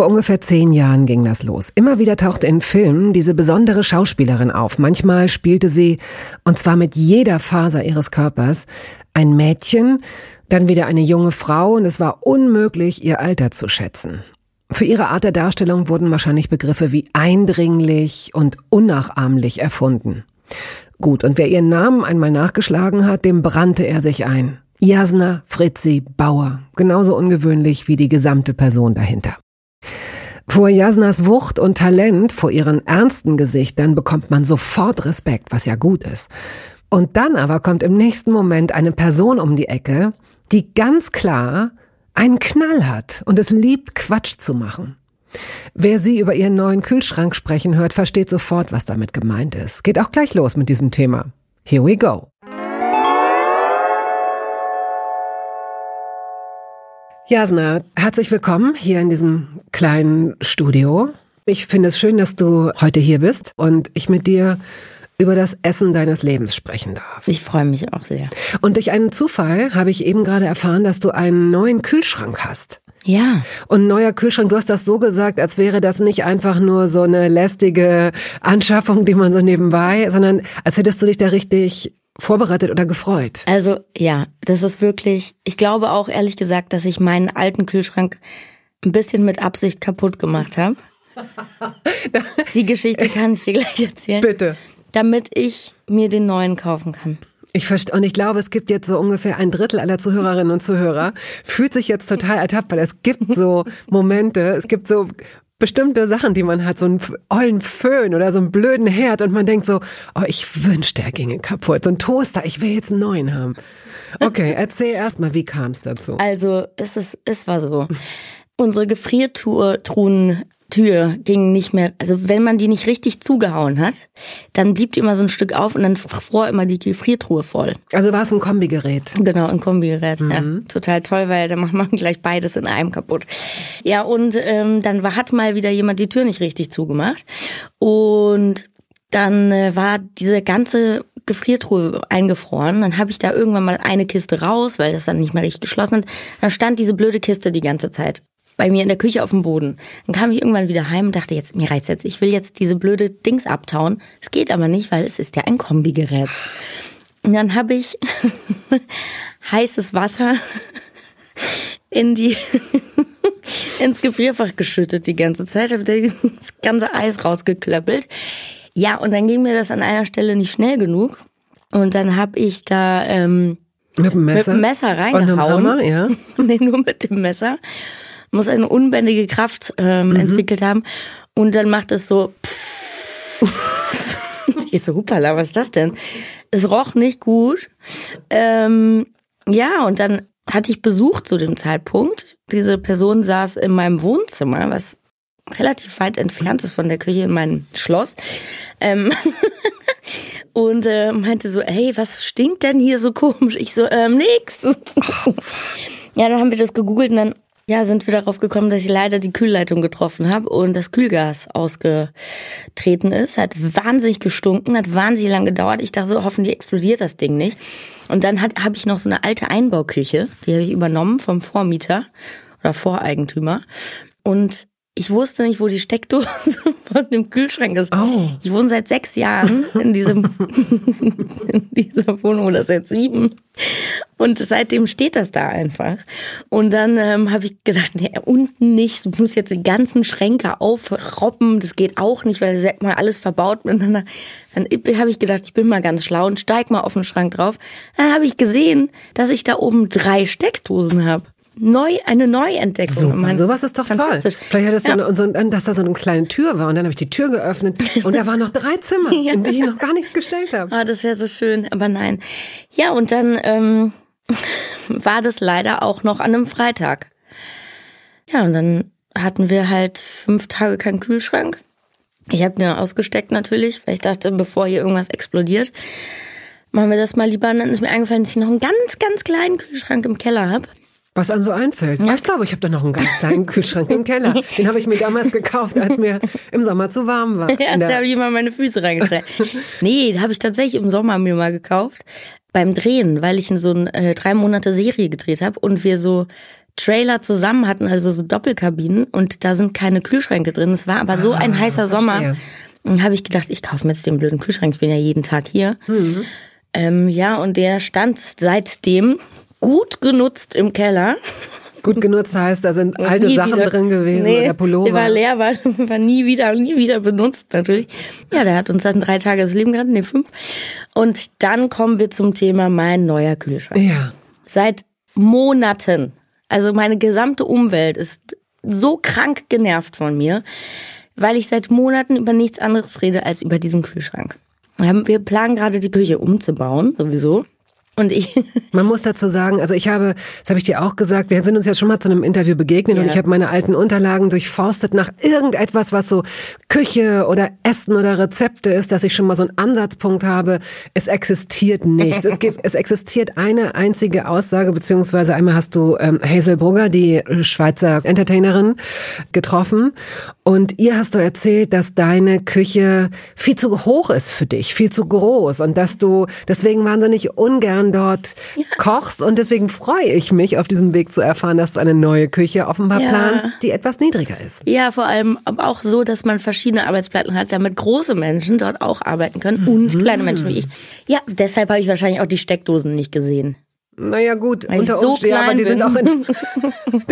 Vor ungefähr zehn Jahren ging das los. Immer wieder tauchte in Filmen diese besondere Schauspielerin auf. Manchmal spielte sie, und zwar mit jeder Faser ihres Körpers, ein Mädchen, dann wieder eine junge Frau, und es war unmöglich, ihr Alter zu schätzen. Für ihre Art der Darstellung wurden wahrscheinlich Begriffe wie eindringlich und unnachahmlich erfunden. Gut, und wer ihren Namen einmal nachgeschlagen hat, dem brannte er sich ein. Jasna Fritzi Bauer. Genauso ungewöhnlich wie die gesamte Person dahinter. Vor Jasnas Wucht und Talent, vor ihren ernsten Gesichtern bekommt man sofort Respekt, was ja gut ist. Und dann aber kommt im nächsten Moment eine Person um die Ecke, die ganz klar einen Knall hat und es liebt, Quatsch zu machen. Wer sie über ihren neuen Kühlschrank sprechen hört, versteht sofort, was damit gemeint ist. Geht auch gleich los mit diesem Thema. Here we go. Jasna, herzlich willkommen hier in diesem kleinen Studio. Ich finde es schön, dass du heute hier bist und ich mit dir über das Essen deines Lebens sprechen darf. Ich freue mich auch sehr. Und durch einen Zufall habe ich eben gerade erfahren, dass du einen neuen Kühlschrank hast. Ja. Und neuer Kühlschrank, du hast das so gesagt, als wäre das nicht einfach nur so eine lästige Anschaffung, die man so nebenbei, sondern als hättest du dich da richtig vorbereitet oder gefreut? Also ja, das ist wirklich, ich glaube auch ehrlich gesagt, dass ich meinen alten Kühlschrank ein bisschen mit Absicht kaputt gemacht habe. Die Geschichte kann ich dir gleich erzählen. Bitte. Damit ich mir den neuen kaufen kann. Ich verstehe, und ich glaube, es gibt jetzt so ungefähr ein Drittel aller Zuhörerinnen und Zuhörer, fühlt sich jetzt total ertappt, weil es gibt so Momente, es gibt so bestimmte Sachen, die man hat, so einen ollen Föhn oder so einen blöden Herd und man denkt so, oh, ich wünschte, er ginge kaputt. So ein Toaster, ich will jetzt einen neuen haben. Okay, erzähl erstmal, wie kam es dazu? Also, es, ist, es war so. Unsere Gefriertruhen Tür ging nicht mehr, also wenn man die nicht richtig zugehauen hat, dann blieb die immer so ein Stück auf und dann fror immer die Gefriertruhe voll. Also war es ein Kombigerät? Genau, ein Kombigerät, mhm. ja. Total toll, weil da macht man gleich beides in einem kaputt. Ja, und ähm, dann war, hat mal wieder jemand die Tür nicht richtig zugemacht und dann äh, war diese ganze Gefriertruhe eingefroren. Dann habe ich da irgendwann mal eine Kiste raus, weil das dann nicht mehr richtig geschlossen hat. Dann stand diese blöde Kiste die ganze Zeit bei mir in der Küche auf dem Boden. Dann kam ich irgendwann wieder heim und dachte, jetzt, mir reicht's jetzt. Ich will jetzt diese blöde Dings abtauen. Es geht aber nicht, weil es ist ja ein Kombigerät. Und dann habe ich heißes Wasser in die ins Gefrierfach geschüttet die ganze Zeit, habe das ganze Eis rausgeklöppelt. Ja, und dann ging mir das an einer Stelle nicht schnell genug. Und dann habe ich da ähm, mit dem Messer, mit dem Messer reingehauen. Und Hammer, ja. nee, nur mit dem Messer muss eine unbändige Kraft ähm, mhm. entwickelt haben. Und dann macht es so. ich so, hupala, was ist das denn? Es roch nicht gut. Ähm, ja, und dann hatte ich Besuch zu dem Zeitpunkt. Diese Person saß in meinem Wohnzimmer, was relativ weit entfernt ist von der Küche in meinem Schloss. Ähm und äh, meinte so, hey, was stinkt denn hier so komisch? Ich so, ähm, nix. Ja, dann haben wir das gegoogelt und dann ja, sind wir darauf gekommen, dass ich leider die Kühlleitung getroffen habe und das Kühlgas ausgetreten ist. Hat wahnsinnig gestunken, hat wahnsinnig lang gedauert. Ich dachte so, hoffentlich explodiert das Ding nicht. Und dann habe ich noch so eine alte Einbauküche, die habe ich übernommen vom Vormieter oder Voreigentümer. Und ich wusste nicht, wo die Steckdose von dem Kühlschrank ist. Oh. Ich wohne seit sechs Jahren in diesem in dieser Wohnung oder seit sieben. Und seitdem steht das da einfach. Und dann ähm, habe ich gedacht, nee, unten nicht. Du musst jetzt die ganzen Schränke aufroppen. Das geht auch nicht, weil das mal alles verbaut miteinander. Dann habe ich gedacht, ich bin mal ganz schlau und steig mal auf den Schrank drauf. Dann habe ich gesehen, dass ich da oben drei Steckdosen habe neu, eine Neuentdeckung. Super, sowas ist doch toll. Vielleicht hattest du ja. so, dass da so eine kleine Tür war und dann habe ich die Tür geöffnet und da waren noch drei Zimmer, ja. in die ich noch gar nichts gestellt habe. Ah, das wäre so schön, aber nein. Ja, und dann ähm, war das leider auch noch an einem Freitag. Ja, und dann hatten wir halt fünf Tage keinen Kühlschrank. Ich habe den ausgesteckt natürlich, weil ich dachte, bevor hier irgendwas explodiert, machen wir das mal lieber. Und dann ist mir eingefallen, dass ich noch einen ganz, ganz kleinen Kühlschrank im Keller habe. Was einem so einfällt. Ja. Ich glaube, ich habe da noch einen ganz kleinen Kühlschrank im Keller. Den habe ich mir damals gekauft, als mir im Sommer zu warm war. Ja, da habe ich mal meine Füße reingestellt. nee, da habe ich tatsächlich im Sommer mir mal gekauft. Beim Drehen, weil ich in so eine äh, drei Monate Serie gedreht habe und wir so Trailer zusammen hatten, also so Doppelkabinen und da sind keine Kühlschränke drin. Es war aber so ein ah, heißer Sommer. Und habe ich gedacht, ich kaufe mir jetzt den blöden Kühlschrank. Ich bin ja jeden Tag hier. Mhm. Ähm, ja, und der stand seitdem gut genutzt im Keller. Gut genutzt heißt, da sind alte Sachen wieder, drin gewesen nee, oder Pullover. Der war leer, war, war nie wieder, nie wieder benutzt natürlich. Ja, der hat uns dann drei Tage das Leben gerettet, nee, fünf. Und dann kommen wir zum Thema mein neuer Kühlschrank. Ja. Seit Monaten also meine gesamte Umwelt ist so krank genervt von mir, weil ich seit Monaten über nichts anderes rede als über diesen Kühlschrank. Wir planen gerade die Küche umzubauen, sowieso. Und ich. Man muss dazu sagen, also ich habe, das habe ich dir auch gesagt, wir sind uns ja schon mal zu einem Interview begegnet ja. und ich habe meine alten Unterlagen durchforstet nach irgendetwas, was so Küche oder Essen oder Rezepte ist, dass ich schon mal so einen Ansatzpunkt habe. Es existiert nicht. es gibt, es existiert eine einzige Aussage, beziehungsweise einmal hast du ähm, Hazel Brugger, die Schweizer Entertainerin, getroffen und ihr hast du erzählt, dass deine Küche viel zu hoch ist für dich, viel zu groß und dass du deswegen wahnsinnig ungern dort ja. kochst. Und deswegen freue ich mich, auf diesem Weg zu erfahren, dass du eine neue Küche offenbar ja. planst, die etwas niedriger ist. Ja, vor allem aber auch so, dass man verschiedene Arbeitsplatten hat, damit große Menschen dort auch arbeiten können mhm. und kleine Menschen wie ich. Ja, deshalb habe ich wahrscheinlich auch die Steckdosen nicht gesehen. Naja, gut, Weil unter so Umständen, aber die sind auch in,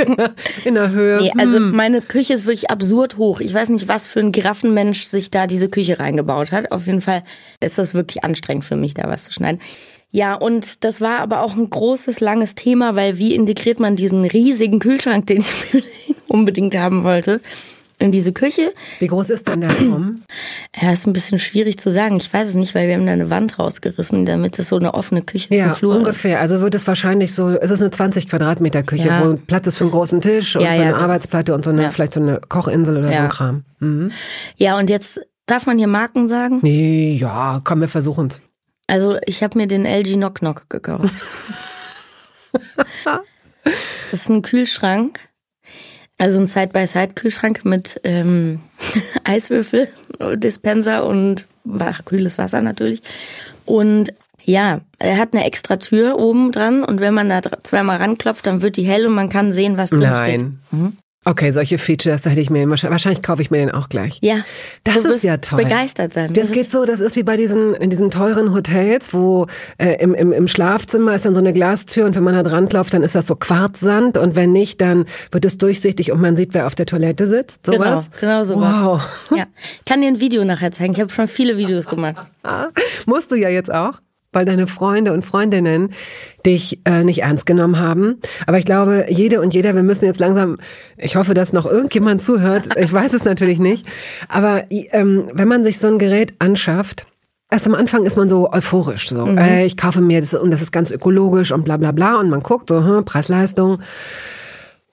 in der Höhe. Nee, also hm. meine Küche ist wirklich absurd hoch. Ich weiß nicht, was für ein Giraffenmensch sich da diese Küche reingebaut hat. Auf jeden Fall ist das wirklich anstrengend für mich, da was zu schneiden. Ja, und das war aber auch ein großes, langes Thema, weil wie integriert man diesen riesigen Kühlschrank, den ich unbedingt haben wollte, in diese Küche. Wie groß ist denn der Raum? Ja, ist ein bisschen schwierig zu sagen. Ich weiß es nicht, weil wir haben da eine Wand rausgerissen, damit es so eine offene Küche ja, zum Flur ist. ungefähr. Also wird es wahrscheinlich so, es ist eine 20 Quadratmeter Küche, ja. wo Platz ist für einen großen Tisch und ja, für eine Arbeitsplatte und so eine, vielleicht so eine Kochinsel oder so ein Kram. Mhm. Ja, und jetzt darf man hier Marken sagen? Nee, ja, komm, wir versuchen's. Also ich habe mir den LG Knock Knock gekauft. das ist ein Kühlschrank also ein Side-by-Side-Kühlschrank mit ähm, Eiswürfel, Dispenser und ach, kühles Wasser natürlich. Und ja, er hat eine extra Tür oben dran und wenn man da zweimal ranklopft, dann wird die hell und man kann sehen, was drin Nein. steht. Mhm. Okay, solche Features hätte ich mir wahrscheinlich kaufe ich mir den auch gleich. Ja, das ist ja toll. Begeistert sein. Das, das geht so, das ist wie bei diesen in diesen teuren Hotels, wo äh, im, im, im Schlafzimmer ist dann so eine Glastür und wenn man da dran klopft, dann ist das so Quarzsand und wenn nicht, dann wird es durchsichtig und man sieht, wer auf der Toilette sitzt. Sowas. Genau, genau so. Wow. Ja, ich kann dir ein Video nachher zeigen. Ich habe schon viele Videos gemacht. Musst du ja jetzt auch weil deine Freunde und Freundinnen dich äh, nicht ernst genommen haben. Aber ich glaube, jede und jeder, wir müssen jetzt langsam, ich hoffe, dass noch irgendjemand zuhört, ich weiß es natürlich nicht, aber ähm, wenn man sich so ein Gerät anschafft, Erst am Anfang ist man so euphorisch, so, mhm. äh, ich kaufe mir das und das ist ganz ökologisch und bla bla bla und man guckt so, hm, Preis-Leistung.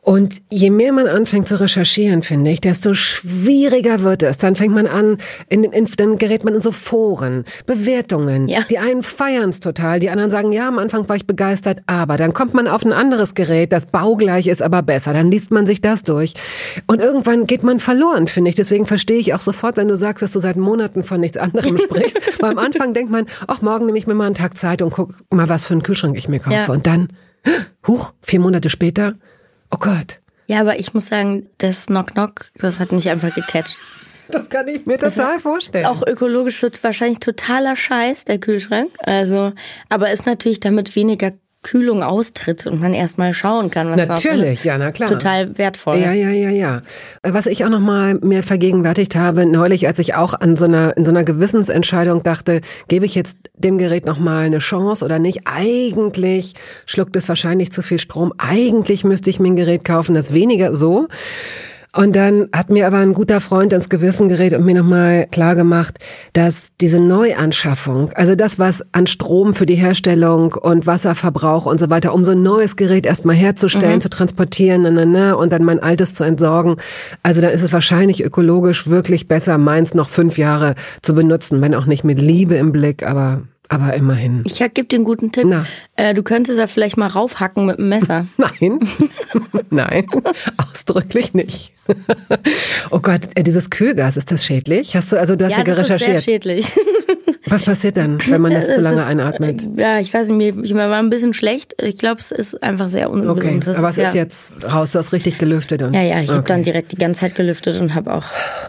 Und je mehr man anfängt zu recherchieren, finde ich, desto schwieriger wird es. Dann fängt man an, in, in, dann gerät man in so Foren, Bewertungen. Ja. Die einen feiern es total, die anderen sagen, ja, am Anfang war ich begeistert, aber dann kommt man auf ein anderes Gerät, das baugleich ist, aber besser. Dann liest man sich das durch. Und irgendwann geht man verloren, finde ich. Deswegen verstehe ich auch sofort, wenn du sagst, dass du seit Monaten von nichts anderem sprichst. Weil am Anfang denkt man, ach, morgen nehme ich mir mal einen Tag Zeit und guck mal, was für einen Kühlschrank ich mir kaufe. Ja. Und dann, huch, vier Monate später, Oh Gott. Ja, aber ich muss sagen, das Knock Knock, das hat mich einfach gecatcht. Das kann ich mir total vorstellen. Auch ökologisch wahrscheinlich totaler Scheiß, der Kühlschrank. Also, aber ist natürlich damit weniger Kühlung austritt und man erstmal schauen kann, was Natürlich, ja, na klar. Total wertvoll. Ja, ja, ja, ja. Was ich auch noch mal mir vergegenwärtigt habe, neulich, als ich auch an so einer, in so einer Gewissensentscheidung dachte, gebe ich jetzt dem Gerät noch mal eine Chance oder nicht? Eigentlich schluckt es wahrscheinlich zu viel Strom. Eigentlich müsste ich mir ein Gerät kaufen, das weniger so. Und dann hat mir aber ein guter Freund ins Gewissen geredet und mir nochmal klar gemacht, dass diese Neuanschaffung, also das, was an Strom für die Herstellung und Wasserverbrauch und so weiter, um so ein neues Gerät erstmal herzustellen, mhm. zu transportieren na, na, na, und dann mein altes zu entsorgen, also dann ist es wahrscheinlich ökologisch wirklich besser, meins noch fünf Jahre zu benutzen, wenn auch nicht mit Liebe im Blick, aber aber immerhin. Ich gebe dir einen guten Tipp. Äh, du könntest da vielleicht mal raufhacken mit dem Messer. Nein, nein, ausdrücklich nicht. oh Gott, äh, dieses Kühlgas, ist das schädlich? Hast du, also du hast ja, ja recherchiert. Ist sehr schädlich. Was passiert dann, wenn man das, das zu lange ist, einatmet? Ja, ich weiß nicht, ich war ein bisschen schlecht. Ich glaube, es ist einfach sehr ungesund. Okay, aber es ist, ja, jetzt raus, du hast richtig gelüftet. Und, ja, ja, ich okay. habe dann direkt die ganze Zeit gelüftet und habe auch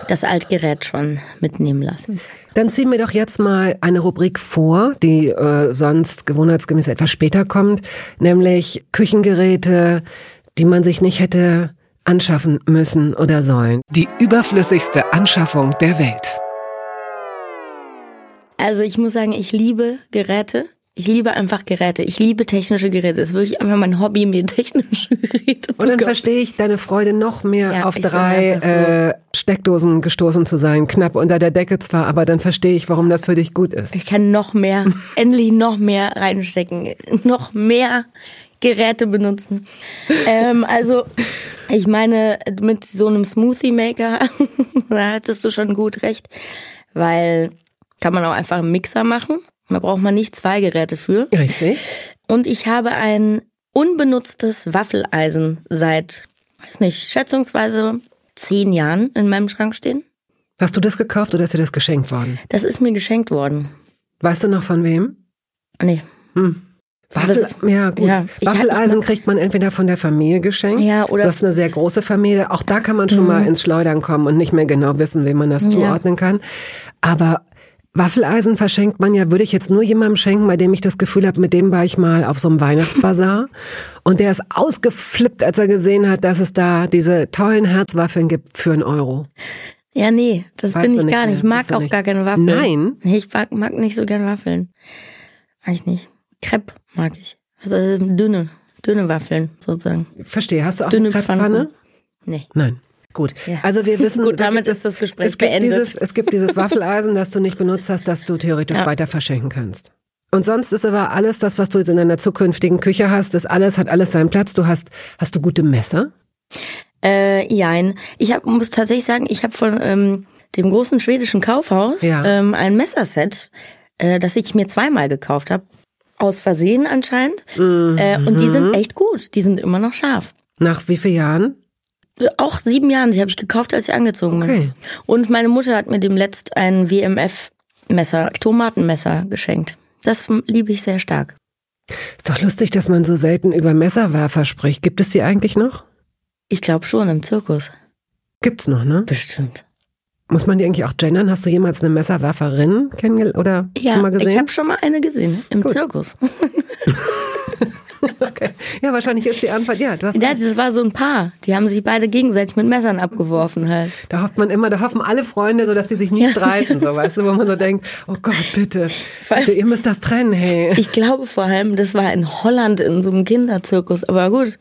das Altgerät schon mitnehmen lassen. Dann ziehen wir doch jetzt mal eine Rubrik vor, die äh, sonst gewohnheitsgemäß etwas später kommt, nämlich Küchengeräte, die man sich nicht hätte anschaffen müssen oder sollen. Die überflüssigste Anschaffung der Welt. Also ich muss sagen, ich liebe Geräte. Ich liebe einfach Geräte. Ich liebe technische Geräte. Es ist wirklich einfach mein Hobby, mir technische Geräte zu Und dann verstehe ich deine Freude noch mehr ja, auf drei äh, Steckdosen gestoßen zu sein. Knapp unter der Decke zwar, aber dann verstehe ich, warum das für dich gut ist. Ich kann noch mehr, endlich noch mehr reinstecken. Noch mehr Geräte benutzen. ähm, also, ich meine, mit so einem Smoothie Maker, da hattest du schon gut recht, weil kann man auch einfach einen Mixer machen. Da braucht man nicht zwei Geräte für. Richtig. Und ich habe ein unbenutztes Waffeleisen seit, weiß nicht, schätzungsweise zehn Jahren in meinem Schrank stehen. Hast du das gekauft oder ist dir das geschenkt worden? Das ist mir geschenkt worden. Weißt du noch von wem? Nee. Hm. Waffel, das, ja, gut. Ja, Waffeleisen kriegt man entweder von der Familie geschenkt. Ja, oder du hast eine sehr große Familie. Auch da kann man schon mhm. mal ins Schleudern kommen und nicht mehr genau wissen, wem man das ja. zuordnen kann. Aber Waffeleisen verschenkt man ja, würde ich jetzt nur jemandem schenken, bei dem ich das Gefühl habe, mit dem war ich mal auf so einem Weihnachtsbazar und der ist ausgeflippt, als er gesehen hat, dass es da diese tollen Herzwaffeln gibt für einen Euro. Ja, nee, das weißt bin ich gar nicht. Ich mag auch nicht. gar keine Waffeln. Nein? Nee, ich mag, mag nicht so gerne Waffeln. Mag ich nicht. Crepe mag ich. Also dünne, dünne Waffeln sozusagen. Verstehe. Hast du auch dünne eine Crepe-Pfanne? Nee. Nein. Gut, ja. also wir wissen, Gut, damit ist das Gespräch es beendet. Dieses, es gibt dieses Waffeleisen, das du nicht benutzt hast, das du theoretisch ja. weiter verschenken kannst. Und sonst ist aber alles das, was du jetzt in deiner zukünftigen Küche hast, das alles hat alles seinen Platz. Du hast, hast du gute Messer? Äh, jein. Ich hab, muss tatsächlich sagen, ich habe von ähm, dem großen schwedischen Kaufhaus ja. ähm, ein Messerset, äh, das ich mir zweimal gekauft habe. Aus Versehen anscheinend. Mhm. Äh, und die sind echt gut. Die sind immer noch scharf. Nach wie vielen Jahren? Auch sieben Jahren. Die habe ich gekauft, als ich angezogen okay. bin. Und meine Mutter hat mir dem letzt ein WMF-Messer, Tomatenmesser geschenkt. Das liebe ich sehr stark. Ist doch lustig, dass man so selten über Messerwerfer spricht. Gibt es die eigentlich noch? Ich glaube schon, im Zirkus. Gibt's noch, ne? Bestimmt. Muss man die eigentlich auch gendern? Hast du jemals eine Messerwerferin kennengelernt oder ja, schon mal gesehen? ich habe schon mal eine gesehen im Gut. Zirkus. okay. Ja, wahrscheinlich ist die Antwort, ja, du hast Ja, das war so ein Paar. Die haben sich beide gegenseitig mit Messern abgeworfen halt. Da hofft man immer, da hoffen alle Freunde so, dass die sich nicht streiten, so, weißt du, wo man so denkt, oh Gott, bitte, bitte, ihr müsst das trennen, hey. Ich glaube vor allem, das war in Holland in so einem Kinderzirkus, aber gut.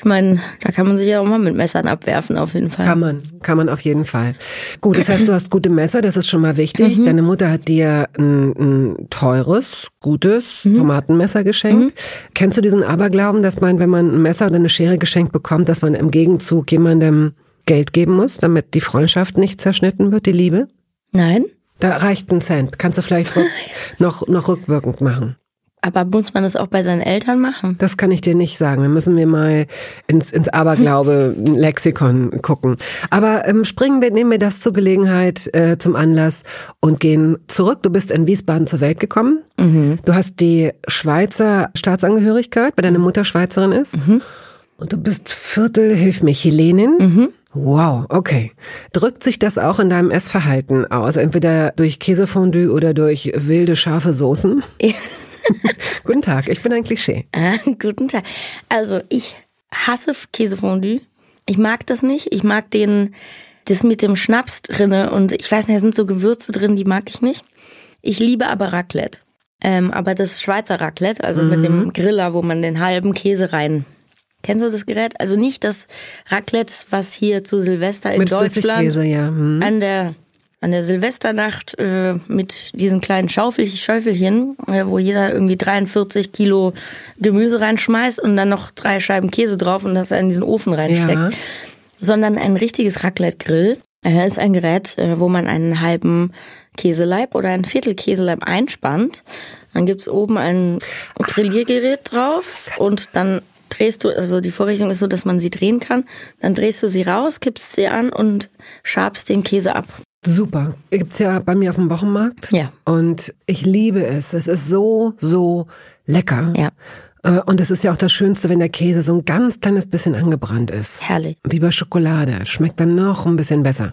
Ich meine, da kann man sich ja auch mal mit Messern abwerfen, auf jeden Fall. Kann man, kann man auf jeden Fall. Gut, das heißt, du hast gute Messer, das ist schon mal wichtig. Mhm. Deine Mutter hat dir ein, ein teures, gutes mhm. Tomatenmesser geschenkt. Mhm. Kennst du diesen Aberglauben, dass man, wenn man ein Messer oder eine Schere geschenkt bekommt, dass man im Gegenzug jemandem Geld geben muss, damit die Freundschaft nicht zerschnitten wird, die Liebe? Nein. Da reicht ein Cent. Kannst du vielleicht noch, noch rückwirkend machen. Aber muss man das auch bei seinen Eltern machen? Das kann ich dir nicht sagen. Da müssen wir mal ins, ins Aberglaube-Lexikon gucken. Aber ähm, springen wir, nehmen wir das zur Gelegenheit, äh, zum Anlass und gehen zurück. Du bist in Wiesbaden zur Welt gekommen. Mhm. Du hast die Schweizer Staatsangehörigkeit, weil deine Mutter Schweizerin ist. Mhm. Und du bist Viertel, hilf mich, Helenin. Mhm. Wow, okay. Drückt sich das auch in deinem Essverhalten aus? Entweder durch Käsefondue oder durch wilde, scharfe Soßen? Ja. guten Tag, ich bin ein Klischee. Ah, guten Tag. Also ich hasse Käsefondue. Ich mag das nicht. Ich mag den, das mit dem Schnaps drinne und ich weiß nicht, da sind so Gewürze drin, die mag ich nicht. Ich liebe aber Raclette. Ähm, aber das Schweizer Raclette, also mhm. mit dem Griller, wo man den halben Käse rein Kennst du das Gerät? Also nicht das Raclette, was hier zu Silvester in Mit Deutschland ja. Hm. an der an der Silvesternacht äh, mit diesen kleinen Schaufel Schäufelchen, äh, wo jeder irgendwie 43 Kilo Gemüse reinschmeißt und dann noch drei Scheiben Käse drauf und das in diesen Ofen reinsteckt. Ja. Sondern ein richtiges Raclette-Grill. Äh, ist ein Gerät, äh, wo man einen halben Käseleib oder ein Viertel Käseleib einspannt. Dann gibt's oben ein Grilliergerät drauf und dann drehst du, also die Vorrichtung ist so, dass man sie drehen kann. Dann drehst du sie raus, kippst sie an und schabst den Käse ab. Super. Gibt's ja bei mir auf dem Wochenmarkt. Ja. Und ich liebe es. Es ist so, so lecker. Ja. Äh, und es ist ja auch das Schönste, wenn der Käse so ein ganz kleines bisschen angebrannt ist. Herrlich. Wie bei Schokolade. Schmeckt dann noch ein bisschen besser.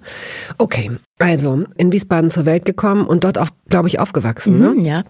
Okay, also in Wiesbaden zur Welt gekommen und dort, glaube ich, aufgewachsen. Mhm, ne? Ja.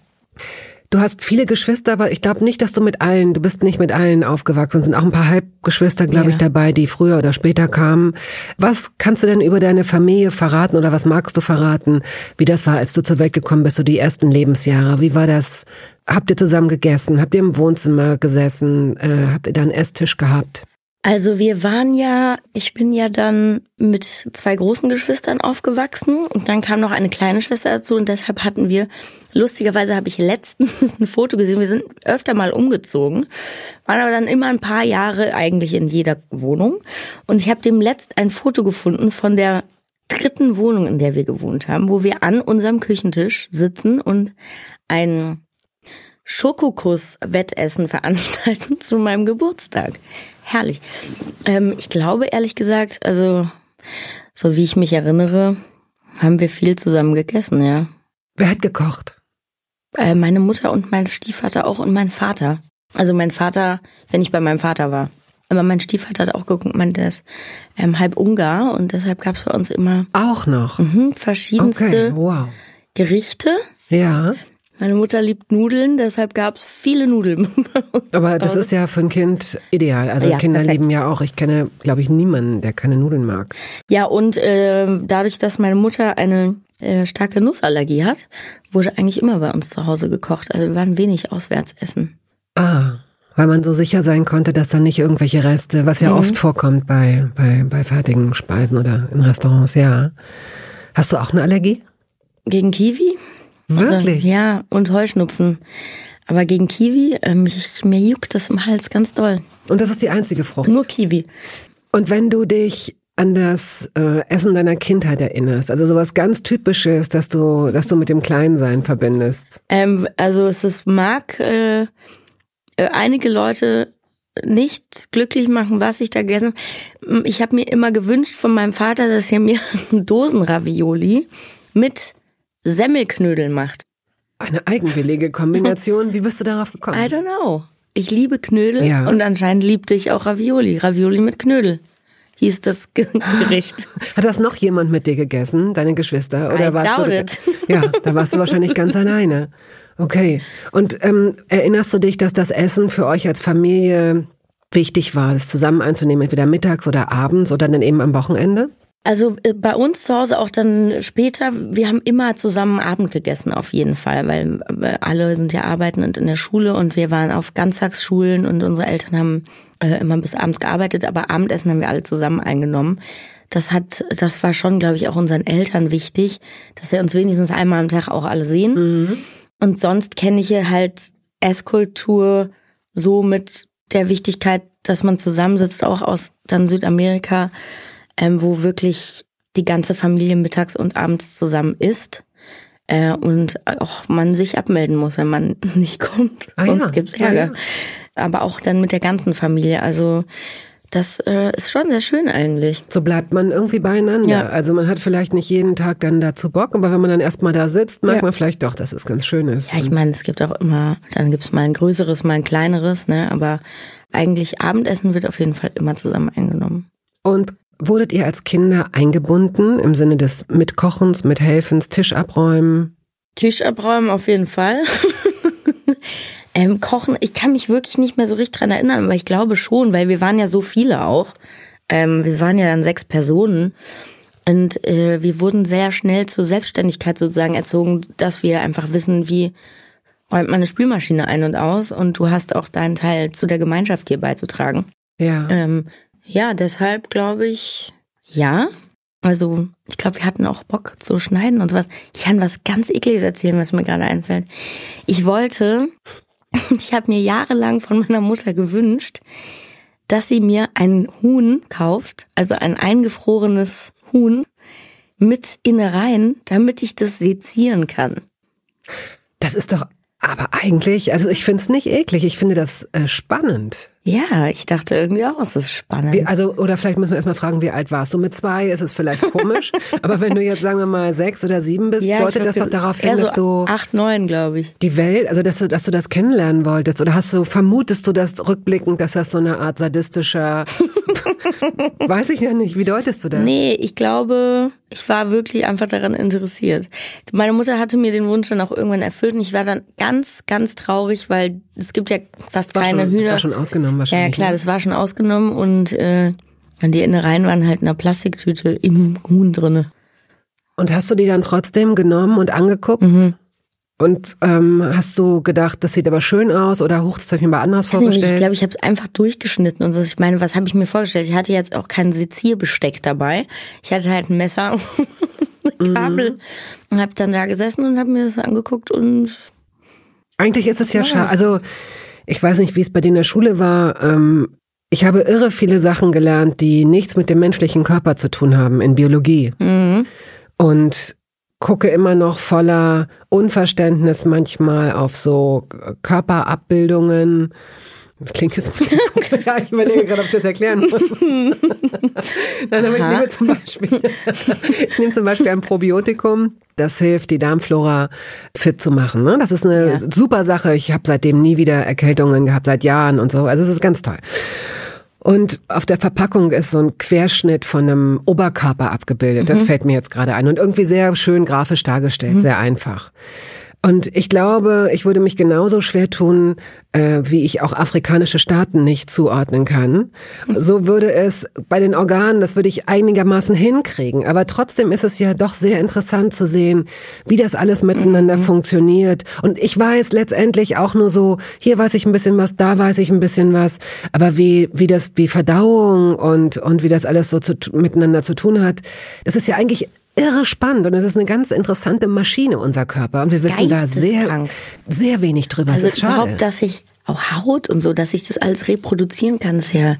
Du hast viele Geschwister, aber ich glaube nicht, dass du mit allen, du bist nicht mit allen aufgewachsen. Es sind auch ein paar Halbgeschwister, glaube ja. ich, dabei, die früher oder später kamen. Was kannst du denn über deine Familie verraten oder was magst du verraten, wie das war, als du zur Welt gekommen bist, so die ersten Lebensjahre? Wie war das? Habt ihr zusammen gegessen? Habt ihr im Wohnzimmer gesessen? Äh, habt ihr da einen Esstisch gehabt? Also wir waren ja, ich bin ja dann mit zwei großen Geschwistern aufgewachsen und dann kam noch eine kleine Schwester dazu und deshalb hatten wir, lustigerweise habe ich letztens ein Foto gesehen, wir sind öfter mal umgezogen, waren aber dann immer ein paar Jahre eigentlich in jeder Wohnung und ich habe dem letzt ein Foto gefunden von der dritten Wohnung, in der wir gewohnt haben, wo wir an unserem Küchentisch sitzen und ein Schokokuss-Wettessen veranstalten zu meinem Geburtstag herrlich. Ähm, ich glaube ehrlich gesagt, also so wie ich mich erinnere, haben wir viel zusammen gegessen, ja. Wer hat gekocht? Äh, meine Mutter und mein Stiefvater auch und mein Vater. Also mein Vater, wenn ich bei meinem Vater war. Aber mein Stiefvater hat auch geguckt, man, der ist ähm, halb Ungar und deshalb gab es bei uns immer auch noch mh, verschiedenste okay, wow. Gerichte. Ja. Meine Mutter liebt Nudeln, deshalb gab es viele Nudeln. Aber das ist ja für ein Kind ideal. Also Ja, Kinder perfekt. lieben ja auch. Ich kenne, glaube ich, niemanden, der keine Nudeln mag. Ja, und äh, dadurch, dass meine Mutter eine äh, starke Nussallergie hat, wurde eigentlich immer bei uns zu Hause gekocht. Also wir waren wenig auswärts essen. Ah, weil man so sicher sein konnte, dass dann nicht irgendwelche Reste, was ja Mhm. oft vorkommt bei, bei, bei fertigen Speisen oder in Restaurants, ja. Hast du auch eine Allergie? Gegen Kiwi? Wirklich? Also, ja, und Heuschnupfen. Aber gegen Kiwi, ähm, ich, mir juckt das im Hals ganz doll. Und das ist die einzige Frucht. Nur Kiwi. Und wenn du dich an das äh, Essen deiner Kindheit erinnerst, also sowas ganz Typisches, dass du, dass du mit dem Kleinsein verbindest. Ähm, also es ist, mag äh, äh, einige Leute nicht glücklich machen, was ich da gegessen habe. Ich habe mir immer gewünscht von meinem Vater, dass er mir Dosenravioli mit Semmelknödel macht. Eine eigenwillige Kombination. Wie bist du darauf gekommen? I don't know. Ich liebe Knödel Ja. und anscheinend liebte ich auch Ravioli. Ravioli mit Knödel hieß das Ge- Gericht. Hat das noch jemand mit dir gegessen, deine Geschwister? Oder I warst du, it. Ja, da warst du wahrscheinlich ganz alleine. Okay. Und ähm, erinnerst du dich, dass das Essen für euch als Familie wichtig war, es zusammen einzunehmen, entweder mittags oder abends oder dann eben am Wochenende? Also äh, bei uns zu Hause auch dann später, wir haben immer zusammen Abend gegessen auf jeden Fall, weil äh, alle sind ja arbeitend in der Schule und wir waren auf Ganztagsschulen und unsere Eltern haben äh, immer bis abends gearbeitet, aber Abendessen haben wir alle zusammen eingenommen. Das hat, das war schon, glaube ich, auch unseren Eltern wichtig, dass wir uns wenigstens einmal am Tag auch alle sehen. Und sonst kenne ich hier halt Esskultur so mit der Wichtigkeit, dass man zusammensitzt, auch aus dann Südamerika, ähm, wo wirklich die ganze Familie mittags und abends zusammen isst. Äh, und auch man sich abmelden muss, wenn man nicht kommt. Ah ja, Sonst gibt's ja, Ärger. ja. Aber auch dann mit der ganzen Familie. Also das äh, ist schon sehr schön eigentlich. So bleibt man irgendwie beieinander. Ja. Also man hat vielleicht nicht jeden Tag dann dazu Bock, aber wenn man dann erstmal da sitzt, merkt Ja. man vielleicht doch, dass es ganz schön ist. Ja, ich meine, es gibt auch immer, dann gibt's mal ein größeres, mal ein kleineres, ne? Aber eigentlich Abendessen wird auf jeden Fall immer zusammen eingenommen. Und wurdet ihr als Kinder eingebunden im Sinne des Mitkochens, Mithelfens, Tisch abräumen? Tisch abräumen auf jeden Fall. ähm, kochen, ich kann mich wirklich nicht mehr so richtig dran erinnern, aber ich glaube schon, weil wir waren ja so viele auch. Ähm, wir waren ja dann sechs Personen. Und äh, wir wurden sehr schnell zur Selbstständigkeit sozusagen erzogen, dass wir einfach wissen, wie räumt man eine Spülmaschine ein und aus und du hast auch deinen Teil zu der Gemeinschaft hier beizutragen. Ja. Ähm, ja, deshalb glaube ich, ja. Also, ich glaube, wir hatten auch Bock zu schneiden und sowas. Ich kann was ganz ekliges erzählen, was mir gerade einfällt. Ich wollte, ich habe mir jahrelang von meiner Mutter gewünscht, dass sie mir ein Huhn kauft, also ein eingefrorenes Huhn mit Innereien, damit ich das sezieren kann. Das ist doch aber eigentlich, also ich finde es nicht eklig, ich finde das äh, spannend. Ja, ich dachte irgendwie auch, es ist spannend. Wie, also, oder vielleicht müssen wir erstmal fragen, wie alt warst du? Mit zwei ist es vielleicht komisch, aber wenn du jetzt, sagen wir mal, sechs oder sieben bist, ja, deutet das doch darauf hin, dass so du. Acht, neun, glaube ich. Die Welt, also dass du, dass du das kennenlernen wolltest. Oder hast du, vermutest du das rückblickend, dass das so eine Art sadistischer Weiß ich ja nicht. Wie deutest du das? Nee, ich glaube, ich war wirklich einfach daran interessiert. Meine Mutter hatte mir den Wunsch dann auch irgendwann erfüllt und ich war dann ganz, ganz traurig, weil es gibt ja fast keine schon, Hühner. Das war schon ausgenommen wahrscheinlich. Ja, klar, ne? das war schon ausgenommen und äh, die Innereien waren halt in einer Plastiktüte im Huhn drinne. Und hast du die dann trotzdem genommen und angeguckt? Mhm. Und ähm, hast du gedacht, das sieht aber schön aus oder hoch, das habe ich mir mal anders Weiß nicht, vorgestellt? ich glaube, ich habe es einfach durchgeschnitten und so. Ich meine, was habe ich mir vorgestellt? Ich hatte jetzt auch kein Sezierbesteck dabei. Ich hatte halt ein Messer, ein Kabel Mhm. und habe dann da gesessen und habe mir das angeguckt und Eigentlich ist es ja schade. Also ich weiß nicht, wie es bei dir in der Schule war. Ähm, ich habe irre viele Sachen gelernt, die nichts mit dem menschlichen Körper zu tun haben in Biologie. mhm. Und gucke immer noch voller Unverständnis manchmal auf so Körperabbildungen. Das klingt jetzt ein bisschen ja, ich überlege gerade, ob ich das erklären muss. Nein, aber ich nehme zum Beispiel, ich nehme zum Beispiel ein Probiotikum, das hilft, die Darmflora fit zu machen. Ne? Das ist eine Ja. super Sache. Ich habe seitdem nie wieder Erkältungen gehabt, seit Jahren und so. Also es ist ganz toll. Und auf der Verpackung ist so ein Querschnitt von einem Oberkörper abgebildet. Das fällt mir jetzt gerade ein. Und irgendwie sehr schön grafisch dargestellt, sehr einfach. Und ich glaube, ich würde mich genauso schwer tun, äh, wie ich auch afrikanische Staaten nicht zuordnen kann. So würde es bei den Organen, das würde ich einigermaßen hinkriegen. Aber trotzdem ist es ja doch sehr interessant zu sehen, wie das alles miteinander funktioniert. Und ich weiß letztendlich auch nur so, hier weiß ich ein bisschen was, da weiß ich ein bisschen was. Aber wie, wie das, wie Verdauung und, und wie das alles so zu, miteinander zu tun hat, das ist ja eigentlich irre spannend und es ist eine ganz interessante Maschine, unser Körper. Und wir wissen da sehr, sehr wenig drüber. Also das ist schade. überhaupt, dass ich auch Haut und so, dass ich das alles reproduzieren kann, ist ja,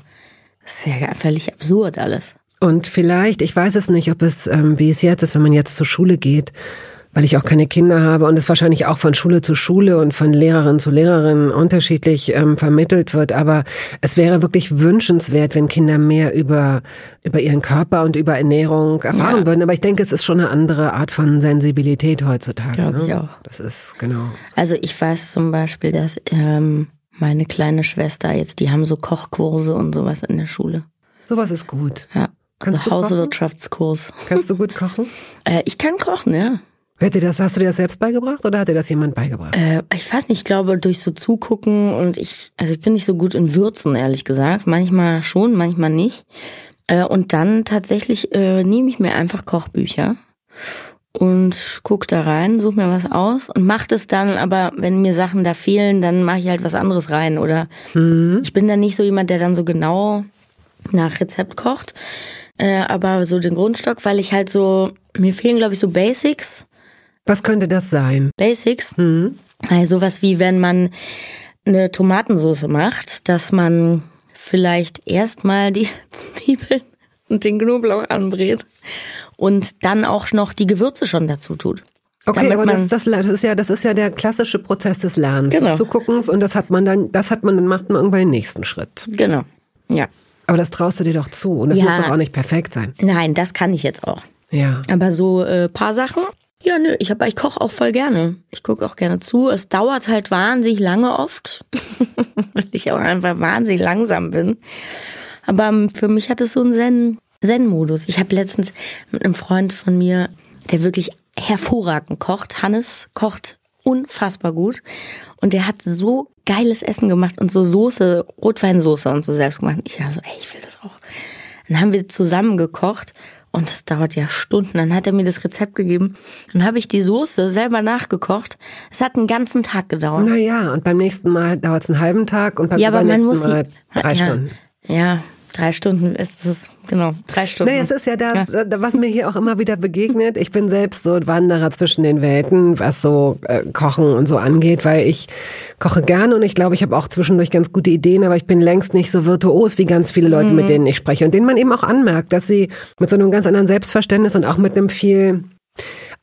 ist ja völlig absurd alles. Und vielleicht, ich weiß es nicht, ob es, ähm, wie es jetzt ist, wenn man jetzt zur Schule geht, weil ich auch keine Kinder habe und es wahrscheinlich auch von Schule zu Schule und von Lehrerin zu Lehrerin unterschiedlich ähm, vermittelt wird. Aber es wäre wirklich wünschenswert, wenn Kinder mehr über, über ihren Körper und über Ernährung erfahren Ja. würden. Aber ich denke, es ist schon eine andere Art von Sensibilität heutzutage. Glaub ne? ich auch. Das ist, genau. Also ich weiß zum Beispiel, dass ähm, meine kleine Schwester jetzt, die haben so Kochkurse und sowas in der Schule. Sowas ist gut. Ja. Kannst also du kochen? Hauswirtschaftskurs. Kannst du gut kochen? Äh, ich kann kochen, ja. Hat dir das, hast du dir das selbst beigebracht oder hat dir das jemand beigebracht? Äh, ich weiß nicht, ich glaube durch so Zugucken und ich, also ich bin nicht so gut in Würzen, ehrlich gesagt. Manchmal schon, manchmal nicht. Äh, und dann tatsächlich äh, nehme ich mir einfach Kochbücher und guck da rein, suche mir was aus und mach das dann, aber wenn mir Sachen da fehlen, dann mache ich halt was anderes rein. Oder ich bin dann nicht so jemand, der dann so genau nach Rezept kocht. Äh, aber so den Grundstock, weil ich halt so, mir fehlen, glaube ich, so Basics. Was könnte das sein? Basics. Hm? Also sowas wie wenn man eine Tomatensauce macht, dass man vielleicht erstmal die Zwiebeln und den Knoblauch anbrät und dann auch noch die Gewürze schon dazu tut. Okay, aber das, das, das ist ja, das ist ja der klassische Prozess des Lernens, Genau. des Zuguckens und das hat man dann, das hat man, dann macht man irgendwann den nächsten Schritt. Genau. Ja. Aber das traust du dir doch zu und das Ja. muss doch auch nicht perfekt sein. Nein, das kann ich jetzt auch. Ja. Aber so äh, paar Sachen. Ja, nö, ich hab, ich koche auch voll gerne. Ich gucke auch gerne zu. Es dauert halt wahnsinnig lange oft, weil ich auch einfach wahnsinnig langsam bin. Aber ähm, für mich hat es so einen Zen- Zen-Modus. Ich habe letztens mit einem Freund von mir, der wirklich hervorragend kocht, Hannes kocht unfassbar gut und der hat so geiles Essen gemacht und so Soße, Rotweinsoße und so selbst gemacht. Ich war so, ey, ich will das auch. Dann haben wir zusammen gekocht und das dauert ja Stunden. Dann hat er mir das Rezept gegeben. Dann habe ich die Soße selber nachgekocht. Es hat einen ganzen Tag gedauert. Naja, und beim nächsten Mal dauert es einen halben Tag und beim Ja, aber man muss Mal drei ja. Stunden. Ja, drei Stunden ist es, genau, drei Stunden. Nee, es ist ja das, ja. was mir hier auch immer wieder begegnet. Ich bin selbst so ein Wanderer zwischen den Welten, was so äh, Kochen und so angeht, weil ich koche gerne und ich glaube, ich habe auch zwischendurch ganz gute Ideen, aber ich bin längst nicht so virtuos wie ganz viele Leute, mhm. mit denen ich spreche und denen man eben auch anmerkt, dass sie mit so einem ganz anderen Selbstverständnis und auch mit einem viel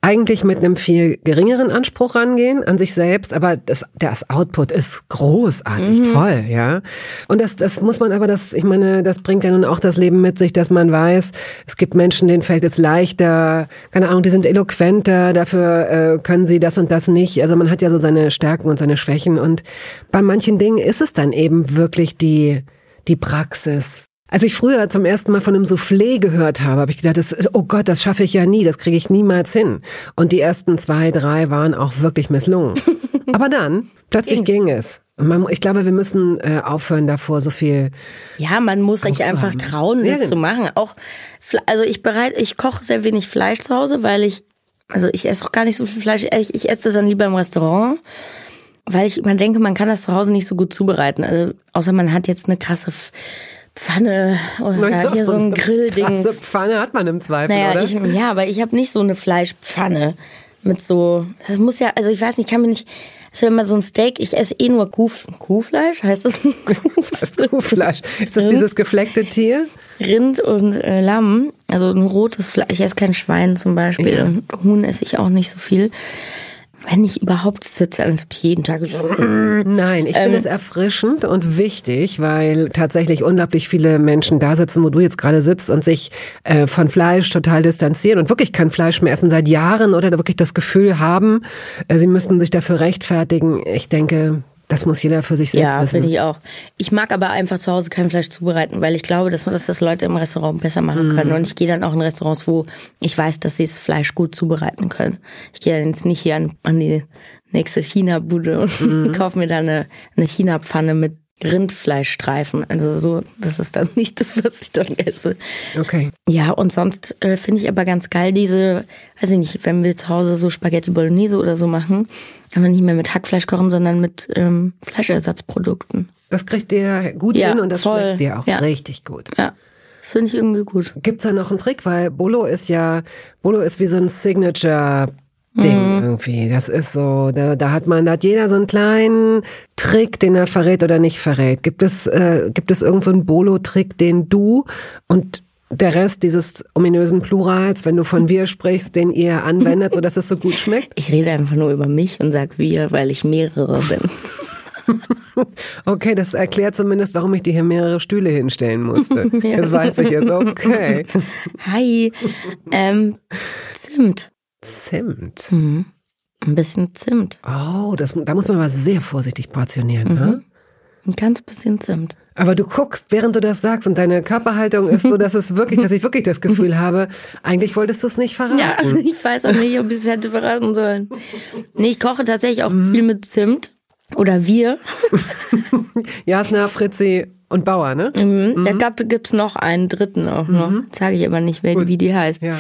eigentlich mit einem viel geringeren Anspruch rangehen an sich selbst, aber das, das Output ist großartig, mhm. toll, ja. Und das, das muss man aber, das, ich meine, das bringt ja nun auch das Leben mit sich, dass man weiß, es gibt Menschen, denen fällt es leichter, keine Ahnung, die sind eloquenter, dafür äh, können sie das und das nicht. Also man hat ja so seine Stärken und seine Schwächen und bei manchen Dingen ist es dann eben wirklich die, die Praxis, als ich früher zum ersten Mal von einem Soufflé gehört habe, habe ich gedacht, das, oh Gott, das schaffe ich ja nie, das kriege ich niemals hin. Und die ersten zwei, drei waren auch wirklich misslungen. Aber dann, plötzlich ging, es. Man, ich glaube, wir müssen äh, aufhören davor, so viel. Ja, man muss sich einfach trauen, das ja, genau. zu machen. Auch, also ich bereite, ich koche sehr wenig Fleisch zu Hause, weil ich, also ich esse auch gar nicht so viel Fleisch. Ich, ich esse das dann lieber im Restaurant weil ich immer denke, man kann das zu Hause nicht so gut zubereiten. Also außer man hat jetzt eine krasse Pfanne oder naja, hier so ein Grillding. Krasse Pfanne hat man im Zweifel, naja, oder? Ich, ja, aber ich habe nicht so eine Fleischpfanne mit so. Das muss ja, also ich weiß nicht, kann mir nicht. Also wenn man so ein Steak, ich esse eh nur Kuh, Kuhfleisch, heißt das? Was heißt Kuhfleisch? Ist das dieses gefleckte Tier? Rind und äh, Lamm, also ein rotes Fleisch. Ich esse kein Schwein zum Beispiel ja. und Huhn esse ich auch nicht so viel wenn ich überhaupt sitze, als jeden Tag so. Nein, ich ähm, finde es erfrischend und wichtig, weil tatsächlich unglaublich viele Menschen da sitzen, wo du jetzt gerade sitzt und sich äh, von Fleisch total distanzieren und wirklich kein Fleisch mehr essen seit Jahren oder wirklich das Gefühl haben, äh, sie müssten sich dafür rechtfertigen. Ich denke, das muss jeder für sich selbst ja, wissen. Ja, finde ich auch. Ich mag aber einfach zu Hause kein Fleisch zubereiten, weil ich glaube, dass, dass das Leute im Restaurant besser machen können. Mm. Und ich gehe dann auch in Restaurants, wo ich weiß, dass sie das Fleisch gut zubereiten können. Ich gehe dann jetzt nicht hier an, an die nächste China-Bude und mm. kaufe mir da eine, eine China-Pfanne mit Rindfleischstreifen. Also so, das ist dann nicht das, was ich dann esse. Okay. Ja, und sonst äh, finde ich aber ganz geil diese, weiß ich nicht, wenn wir zu Hause so Spaghetti Bolognese oder so machen, kann man nicht mehr mit Hackfleisch kochen, sondern mit ähm, Fleischersatzprodukten. Das kriegt dir gut ja, hin und das voll. schmeckt dir auch ja. richtig gut. Ja. Das finde ich irgendwie gut. Gibt's da noch einen Trick? Weil Bolo ist ja, Bolo ist wie so ein Signature Ding mhm. irgendwie. Das ist so, da, da hat man, da hat jeder so einen kleinen Trick, den er verrät oder nicht verrät. Gibt es, äh, gibt es irgendeinen so Bolo-Trick, den du und der Rest dieses ominösen Plurals, wenn du von wir sprichst, den ihr anwendet, so dass es so gut schmeckt? Ich rede einfach nur über mich und sag wir, weil ich mehrere bin. okay, das erklärt zumindest, warum ich dir hier mehrere Stühle hinstellen musste. Das weiß ich jetzt. Okay. Hi. Ähm, Zimt. Zimt. Mhm. Ein bisschen Zimt. Oh, das, da muss man mal sehr vorsichtig portionieren. Mhm. Ne? Ein ganz bisschen Zimt. Aber du guckst, während du das sagst und deine Körperhaltung ist so, dass es wirklich, dass ich wirklich das Gefühl habe, eigentlich wolltest du es nicht verraten. Ja, ich weiß auch nicht, ob ich es hätte verraten sollen. Nee, ich koche tatsächlich auch mhm. viel mit Zimt. Oder wir. Jasna, Fritzi und Bauer, ne? Mhm. Mhm. Da gab, gibt's noch einen dritten auch noch. Mhm. Sage ich aber nicht, wer, wie die heißt. Ja.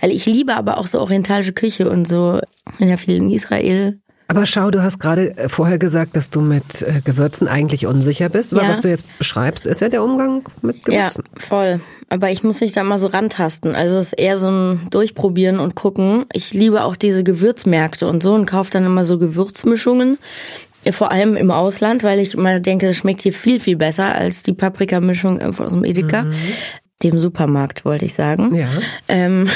Weil ich liebe aber auch so orientalische Küche und so. Ich bin ja viel in Israel. Aber schau, du hast gerade äh, vorher gesagt, dass du mit äh, Gewürzen eigentlich unsicher bist. Aber ja. was du jetzt beschreibst, ist ja der Umgang mit Gewürzen. Ja, voll. Aber ich muss mich da mal so rantasten. Also es ist eher so ein Durchprobieren und gucken. Ich liebe auch diese Gewürzmärkte und so und kaufe dann immer so Gewürzmischungen. Vor allem im Ausland, weil ich immer denke, das schmeckt hier viel, viel besser als die Paprikamischung aus dem Edeka. Mhm dem Supermarkt, wollte ich sagen. Ja. Ähm,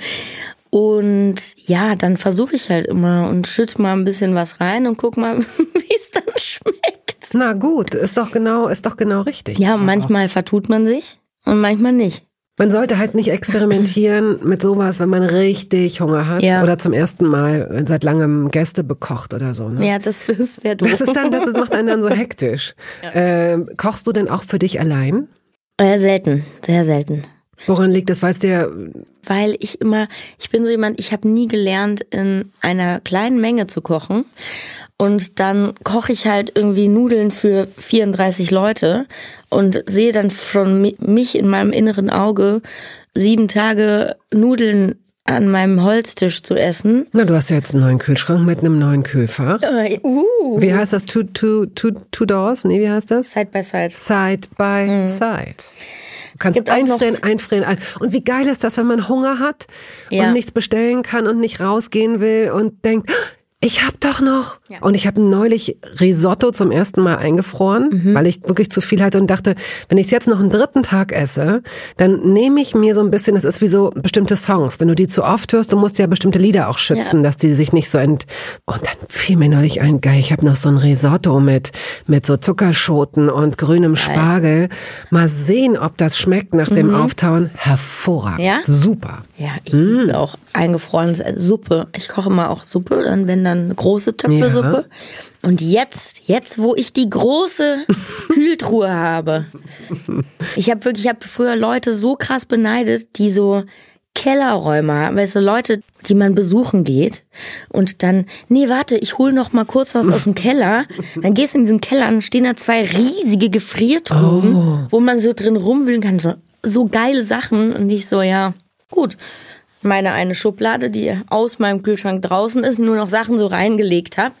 und ja, dann versuche ich halt immer und schütte mal ein bisschen was rein und guck mal, wie es dann schmeckt. Na gut, ist doch genau, ist doch genau richtig. Ja, manchmal vertut man sich und manchmal nicht. Man sollte halt nicht experimentieren mit sowas, wenn man richtig Hunger hat ja. oder zum ersten Mal seit langem Gäste bekocht oder so. Ne? Ja, das, das wäre doof. Das ist dann, das macht einen dann so hektisch. Ja. Ähm, kochst du denn auch für dich allein? Äh, selten, sehr selten. Woran liegt das? Weißt du ja. Weil ich immer, ich bin so jemand, ich habe nie gelernt, in einer kleinen Menge zu kochen. Und dann koche ich halt irgendwie Nudeln für 34 Leute und sehe dann schon mich in meinem inneren Auge sieben Tage Nudeln an meinem Holztisch zu essen. Na, du hast ja jetzt einen neuen Kühlschrank mit einem neuen Kühlfach. Äh, uh. Wie heißt das? Two, two, two, two doors? Nee, wie heißt das? Side by side. Side by Mhm. side. Du kannst einfrieren, einfrieren. ein- Und wie geil ist das, wenn man Hunger hat Ja. und nichts bestellen kann und nicht rausgehen will und denkt, ich hab doch noch. Ja. Und ich habe neulich Risotto zum ersten Mal eingefroren, Mhm. weil ich wirklich zu viel hatte und dachte, wenn ich es jetzt noch einen dritten Tag esse, dann nehme ich mir so ein bisschen, das ist wie so bestimmte Songs. Wenn du die zu oft hörst, du musst ja bestimmte Lieder auch schützen, Ja. dass die sich nicht so ent... Und dann fiel mir neulich ein, geil, ich habe noch so ein Risotto mit, mit so Zuckerschoten und grünem Spargel. Mal sehen, ob das schmeckt nach dem Auftauen. Hervorragend. Mhm. Ja? Super. Ja, ich liebe auch eingefrorene Suppe. Ich koche immer auch Suppe, dann wenn dann eine große Töpfelsuppe. Und jetzt, jetzt, wo ich die große Kühltruhe habe. Ich habe wirklich, ich habe früher Leute so krass beneidet, die so Kellerräume haben, weißt du, Leute, die man besuchen geht und dann, nee, warte, ich hol noch mal kurz was aus dem Keller. Dann gehst du in diesen Keller und stehen da zwei riesige Gefriertruhen, wo man so drin rumwühlen kann, so, so geile Sachen und ich so, ja, gut. Meine eine Schublade, die aus meinem Kühlschrank draußen ist, nur noch Sachen so reingelegt habe.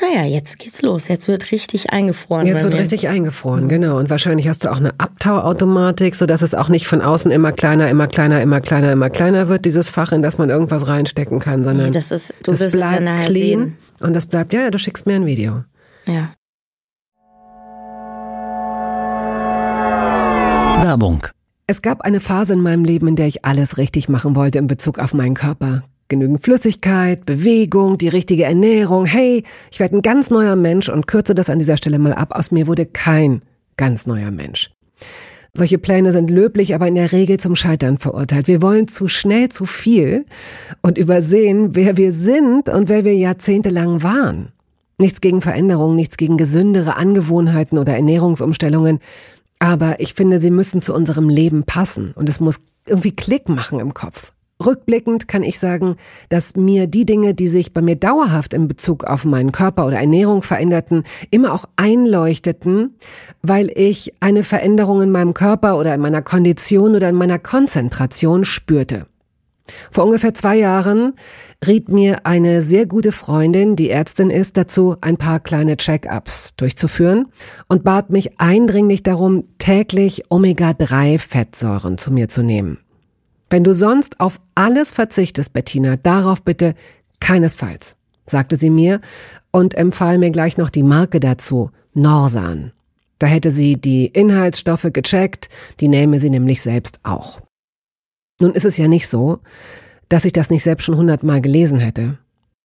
Naja, jetzt geht's los. Jetzt wird richtig eingefroren. Jetzt wird mir. richtig eingefroren, genau. Und wahrscheinlich hast du auch eine Abtauautomatik, so dass es auch nicht von außen immer kleiner, immer kleiner, immer kleiner, immer kleiner wird, dieses Fach, in das man irgendwas reinstecken kann, sondern Nee, das ist- du das bleibt clean sehen. und das bleibt, ja, ja, du schickst mir ein Video. Ja. Werbung. Es gab eine Phase in meinem Leben, in der ich alles richtig machen wollte in Bezug auf meinen Körper. Genügend Flüssigkeit, Bewegung, die richtige Ernährung. Hey, ich werde ein ganz neuer Mensch und kürze das an dieser Stelle mal ab. Aus mir wurde kein ganz neuer Mensch. Solche Pläne sind löblich, aber in der Regel zum Scheitern verurteilt. Wir wollen zu schnell zu viel und übersehen, wer wir sind und wer wir jahrzehntelang waren. Nichts gegen Veränderungen, nichts gegen gesündere Angewohnheiten oder Ernährungsumstellungen. Aber ich finde, sie müssen zu unserem Leben passen und es muss irgendwie Klick machen im Kopf. Rückblickend kann ich sagen, dass mir die Dinge, die sich bei mir dauerhaft in Bezug auf meinen Körper oder Ernährung veränderten, immer auch einleuchteten, weil ich eine Veränderung in meinem Körper oder in meiner Kondition oder in meiner Konzentration spürte. Vor ungefähr zwei Jahren riet mir eine sehr gute Freundin, die Ärztin ist, dazu, ein paar kleine Check-ups durchzuführen und bat mich eindringlich darum, täglich Omega-3-Fettsäuren zu mir zu nehmen. Wenn du sonst auf alles verzichtest, Bettina, darauf bitte keinesfalls, sagte sie mir und empfahl mir gleich noch die Marke dazu, Norsan. Da hätte sie die Inhaltsstoffe gecheckt, die nähme sie nämlich selbst auch. Nun ist es ja nicht so, dass ich das nicht selbst schon hundertmal gelesen hätte.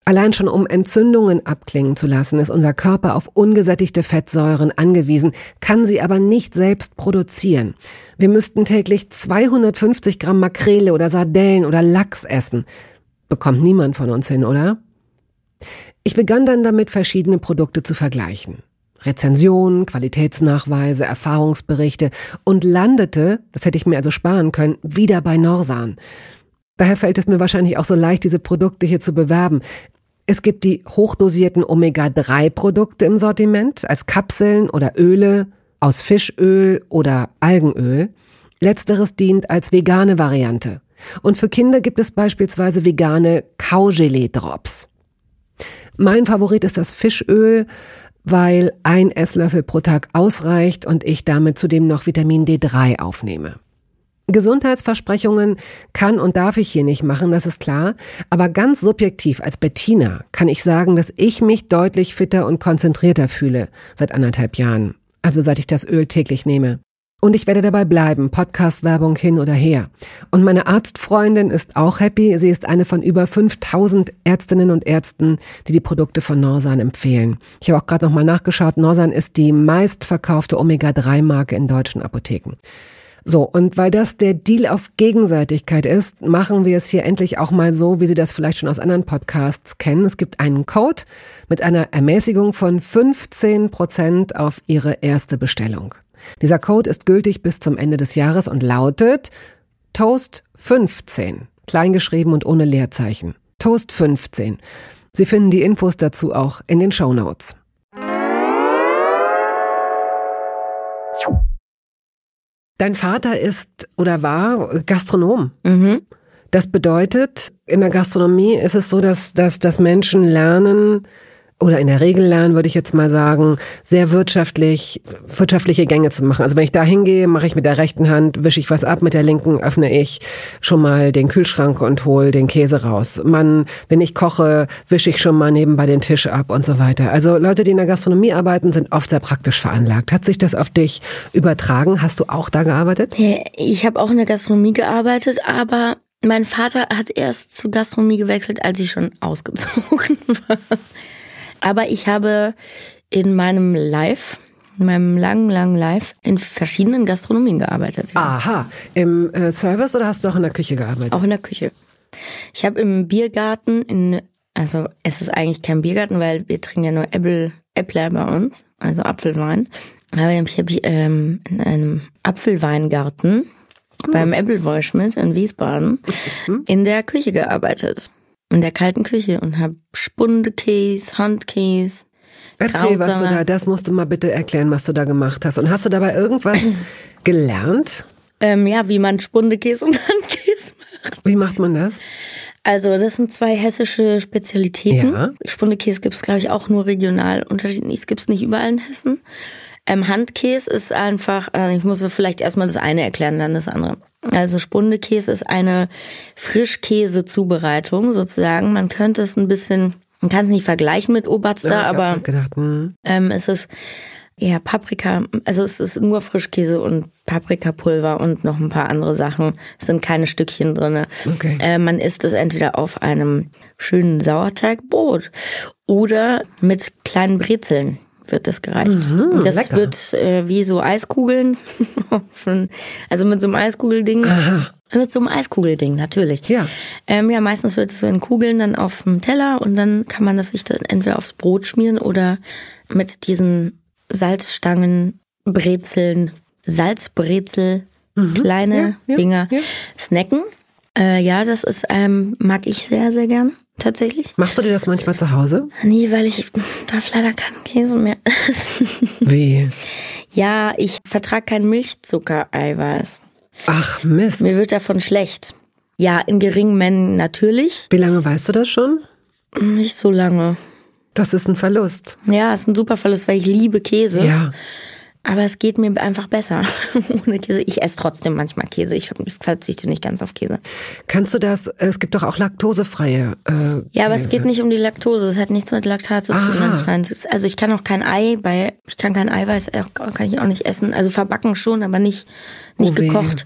Allein schon um Entzündungen abklingen zu lassen, ist unser Körper auf ungesättigte Fettsäuren angewiesen, kann sie aber nicht selbst produzieren. Wir müssten täglich 250 Gramm Makrele oder Sardellen oder Lachs essen. Bekommt niemand von uns hin, oder? Ich begann dann damit, verschiedene Produkte zu vergleichen. Rezensionen, Qualitätsnachweise, Erfahrungsberichte und landete, das hätte ich mir also sparen können, wieder bei Norsan. Daher fällt es mir wahrscheinlich auch so leicht, diese Produkte hier zu bewerben. Es gibt die hochdosierten Omega-3-Produkte im Sortiment als Kapseln oder Öle aus Fischöl oder Algenöl. Letzteres dient als vegane Variante. Und für Kinder gibt es beispielsweise vegane Kaugelee-Drops. Mein Favorit ist das Fischöl, weil ein Esslöffel pro Tag ausreicht und ich damit zudem noch Vitamin D3 aufnehme. Gesundheitsversprechungen kann und darf ich hier nicht machen, das ist klar. Aber ganz subjektiv als Bettina kann ich sagen, dass ich mich deutlich fitter und konzentrierter fühle seit anderthalb Jahren. Also seit ich das Öl täglich nehme. Und ich werde dabei bleiben, Podcast-Werbung hin oder her. Und meine Arztfreundin ist auch happy. Sie ist eine von über 5000 Ärztinnen und Ärzten, die die Produkte von Norsan empfehlen. Ich habe auch gerade nochmal nachgeschaut. Norsan ist die meistverkaufte Omega-3-Marke in deutschen Apotheken. So, und weil das der Deal auf Gegenseitigkeit ist, machen wir es hier endlich auch mal so, wie Sie das vielleicht schon aus anderen Podcasts kennen. Es gibt einen Code mit einer Ermäßigung von 15 Prozent auf Ihre erste Bestellung. Dieser Code ist gültig bis zum Ende des Jahres und lautet Toast 15, kleingeschrieben und ohne Leerzeichen. Toast 15. Sie finden die Infos dazu auch in den Show Notes. Dein Vater ist oder war Gastronom. Mhm. Das bedeutet, in der Gastronomie ist es so, dass, dass, dass Menschen lernen, oder in der Regel lernen, würde ich jetzt mal sagen, sehr wirtschaftlich, wirtschaftliche Gänge zu machen. Also wenn ich da hingehe, mache ich mit der rechten Hand, wische ich was ab, mit der linken öffne ich schon mal den Kühlschrank und hole den Käse raus. Man, wenn ich koche, wische ich schon mal nebenbei den Tisch ab und so weiter. Also Leute, die in der Gastronomie arbeiten, sind oft sehr praktisch veranlagt. Hat sich das auf dich übertragen? Hast du auch da gearbeitet? Ich habe auch in der Gastronomie gearbeitet, aber mein Vater hat erst zur Gastronomie gewechselt, als ich schon ausgezogen war. Aber ich habe in meinem Live, in meinem langen, langen Live in verschiedenen Gastronomien gearbeitet. Ja. Aha. Im äh, Service oder hast du auch in der Küche gearbeitet? Auch in der Küche. Ich habe im Biergarten in, also es ist eigentlich kein Biergarten, weil wir trinken ja nur Äppel, Äppler bei uns, also Apfelwein. Aber ich habe ähm, in einem Apfelweingarten hm. beim Äppelwollschmidt in Wiesbaden hm. in der Küche gearbeitet in der kalten Küche und habe Spundekäse, Handkäse. Erzähl, was du da, das musst du mal bitte erklären, was du da gemacht hast. Und hast du dabei irgendwas gelernt? Ähm, ja, wie man Spundekäse und Handkäse macht. Wie macht man das? Also das sind zwei hessische Spezialitäten. Ja. Spundekäse gibt's glaube ich, auch nur regional unterschiedlich. Es gibt's nicht überall in Hessen. Ähm, Handkäse ist einfach, äh, ich muss vielleicht erstmal das eine erklären, dann das andere. Also Spundekäse ist eine Frischkäse-Zubereitung sozusagen. Man könnte es ein bisschen, man kann es nicht vergleichen mit Oberster, ja, aber gedacht, hm. ähm, es ist eher Paprika, also es ist nur Frischkäse und Paprikapulver und noch ein paar andere Sachen. Es sind keine Stückchen drinne. Okay. Äh, man isst es entweder auf einem schönen Sauerteigbrot oder mit kleinen Brezeln wird das gereicht. Mhm, das lecker. wird äh, wie so Eiskugeln, also mit so einem Eiskugelding. Aha. Mit so einem Eiskugelding, natürlich. Ja. Ähm, ja, meistens wird es so in Kugeln dann auf dem Teller und dann kann man das sich dann entweder aufs Brot schmieren oder mit diesen Salzstangen, Brezeln, Salzbrezel, mhm. kleine ja, ja, Dinger ja. snacken. Äh, ja, das ist ähm, mag ich sehr, sehr gern tatsächlich. Machst du dir das manchmal zu Hause? Nee, weil ich darf leider keinen Käse mehr essen. Wie? Ja, ich vertrage kein Milchzuckereiweiß. Ach Mist. Mir wird davon schlecht. Ja, in geringen Mengen natürlich. Wie lange weißt du das schon? Nicht so lange. Das ist ein Verlust. Ja, ist ein super Verlust, weil ich liebe Käse. Ja. Aber es geht mir einfach besser ohne Käse. Ich esse trotzdem manchmal Käse. Ich verzichte nicht ganz auf Käse. Kannst du das? Es gibt doch auch laktosefreie. Äh, ja, aber Käse. es geht nicht um die Laktose. Es hat nichts mit Laktat zu tun. Also ich kann auch kein Ei bei, ich kann kein Eiweiß, kann ich auch nicht essen. Also verbacken schon, aber nicht nicht oh gekocht.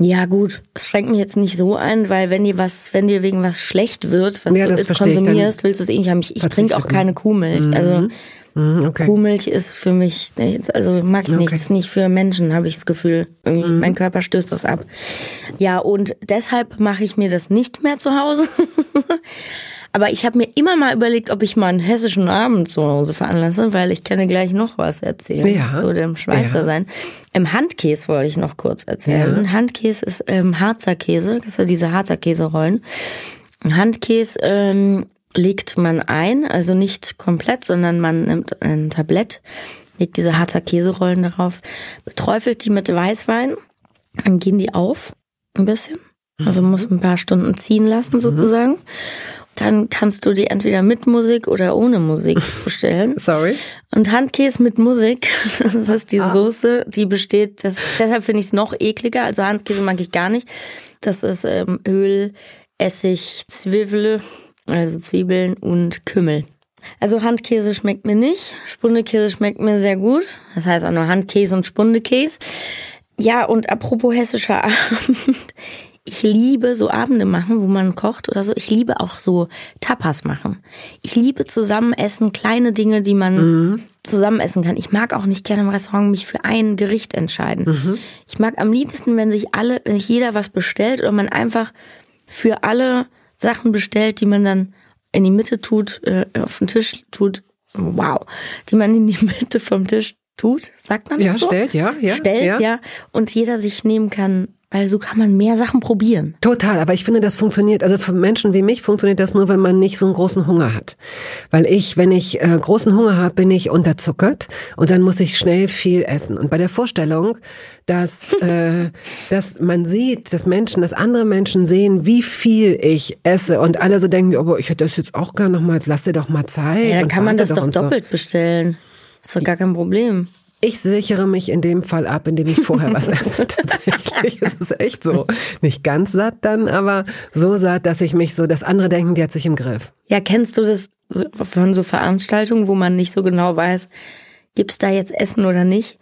Ja, gut, es schränkt mich jetzt nicht so ein, weil wenn dir was, wenn dir wegen was schlecht wird, was ja, du jetzt konsumierst, willst du es eh nicht haben. Ich, ich trinke auch keine Kuhmilch. Mhm. Also Mhm, okay. Kuhmilch ist für mich, also mag ich okay. ist nicht für Menschen, habe ich das Gefühl. Irgendwie, mhm. Mein Körper stößt das ab. Ja, und deshalb mache ich mir das nicht mehr zu Hause. Aber ich habe mir immer mal überlegt, ob ich mal einen hessischen Abend zu Hause veranlasse, weil ich kann gleich noch was erzählen ja. zu dem Schweizer ja. sein. Im Handkäse wollte ich noch kurz erzählen. Ja. Handkäse ist ähm, Harzer Käse, das sind diese Harzer Käserollen. Handkäse ähm, legt man ein, also nicht komplett, sondern man nimmt ein Tablett, legt diese Harzer Käserollen darauf, beträufelt die mit Weißwein, dann gehen die auf, ein bisschen. Also muss ein paar Stunden ziehen lassen mhm. sozusagen. Dann kannst du die entweder mit Musik oder ohne Musik bestellen. Sorry. Und Handkäse mit Musik, das ist die ah. Soße, die besteht, das, deshalb finde ich es noch ekliger. Also Handkäse mag ich gar nicht. Das ist ähm, Öl, Essig, Zwiebel, also Zwiebeln und Kümmel. Also Handkäse schmeckt mir nicht, Spundekäse schmeckt mir sehr gut. Das heißt auch nur Handkäse und Spundekäse. Ja, und apropos hessischer Abend. Ich liebe so Abende machen, wo man kocht oder so. Ich liebe auch so Tapas machen. Ich liebe zusammen essen, kleine Dinge, die man mhm. zusammen essen kann. Ich mag auch nicht gerne im Restaurant mich für ein Gericht entscheiden. Mhm. Ich mag am liebsten, wenn sich alle, wenn sich jeder was bestellt oder man einfach für alle Sachen bestellt, die man dann in die Mitte tut, äh, auf den Tisch tut. Wow. Die man in die Mitte vom Tisch tut, sagt man ja, so? stellt, ja, ja. Stellt, ja. ja. Und jeder sich nehmen kann, weil so kann man mehr Sachen probieren. Total, aber ich finde, das funktioniert, also für Menschen wie mich funktioniert das nur, wenn man nicht so einen großen Hunger hat. Weil ich, wenn ich äh, großen Hunger habe, bin ich unterzuckert und dann muss ich schnell viel essen. Und bei der Vorstellung, dass, äh, dass man sieht, dass Menschen, dass andere Menschen sehen, wie viel ich esse und alle so denken, aber ich hätte das jetzt auch gar noch mal, lass dir doch mal Zeit. Ja, dann kann man das doch doppelt so. bestellen. Das ist doch gar kein Problem. Ich sichere mich in dem Fall ab, indem ich vorher was esse. Tatsächlich ist es echt so. Nicht ganz satt dann, aber so satt, dass ich mich so, dass andere denken, die hat sich im Griff. Ja, kennst du das von so Veranstaltungen, wo man nicht so genau weiß, gibt's da jetzt Essen oder nicht?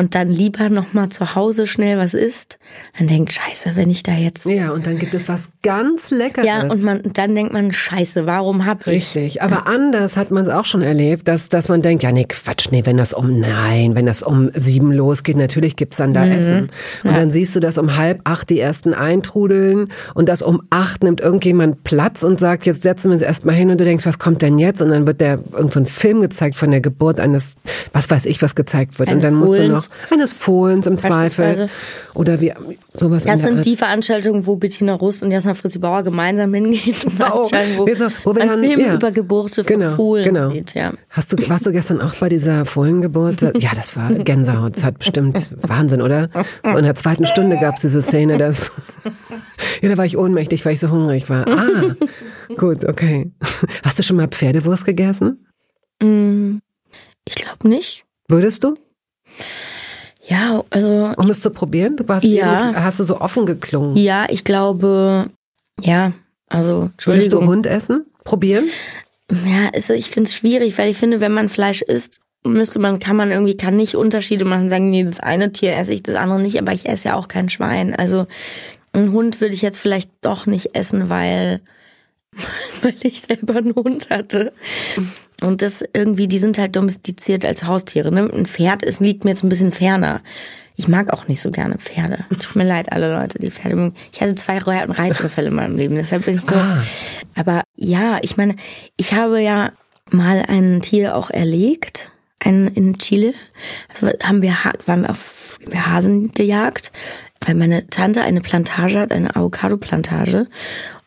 Und dann lieber noch mal zu Hause schnell was isst, dann denkt Scheiße, wenn ich da jetzt ja und dann gibt es was ganz Leckeres. Ja und man dann denkt man Scheiße, warum hab ich? Richtig, aber ja. anders hat man es auch schon erlebt, dass dass man denkt, ja nee Quatsch, nee, wenn das um nein, wenn das um sieben losgeht, natürlich gibt's dann da mhm. Essen und ja. dann siehst du, dass um halb acht die ersten eintrudeln und dass um acht nimmt irgendjemand Platz und sagt, jetzt setzen wir uns erstmal hin und du denkst, was kommt denn jetzt? Und dann wird der irgend so ein Film gezeigt von der Geburt eines, was weiß ich, was gezeigt wird Ein und dann musst du noch eines Fohlens im Zweifel. Oder wie sowas. Das sind Art. die Veranstaltungen, wo Bettina Russ und Jasna Fritzi Bauer gemeinsam hingehen. Genau. Wo, wo, wo wir dann, Film ja. über Geburte von genau, Fohlen genau. sieht. Ja. Hast du, warst du gestern auch bei dieser Fohlengeburt? Ja, das war Gänsehaut. Das hat bestimmt Wahnsinn, oder? Und in der zweiten Stunde gab es diese Szene, dass ja, da war ich ohnmächtig, weil ich so hungrig war. Ah, gut, okay. Hast du schon mal Pferdewurst gegessen? Mm, ich glaube nicht. Würdest du? Ja, also. Um es zu probieren? Du warst ja. hast du so offen geklungen. Ja, ich glaube, ja, also. Würdest du Hund essen? Probieren? Ja, also ich finde es schwierig, weil ich finde, wenn man Fleisch isst, müsste man, kann man irgendwie, kann nicht Unterschiede machen, sagen, nee, das eine Tier esse ich, das andere nicht, aber ich esse ja auch kein Schwein. Also einen Hund würde ich jetzt vielleicht doch nicht essen, weil, weil ich selber einen Hund hatte. Und das irgendwie, die sind halt domestiziert als Haustiere. Ne? Ein Pferd ist, liegt mir jetzt ein bisschen ferner. Ich mag auch nicht so gerne Pferde. Tut mir leid, alle Leute, die Pferde mögen. Ich hatte zwei Reitüberfälle in meinem Leben, deshalb bin ich so. Ah. Aber ja, ich meine, ich habe ja mal ein Tier auch erlegt, einen in Chile. Also haben wir, waren wir auf Hasen gejagt, weil meine Tante eine Plantage hat, eine Avocado-Plantage.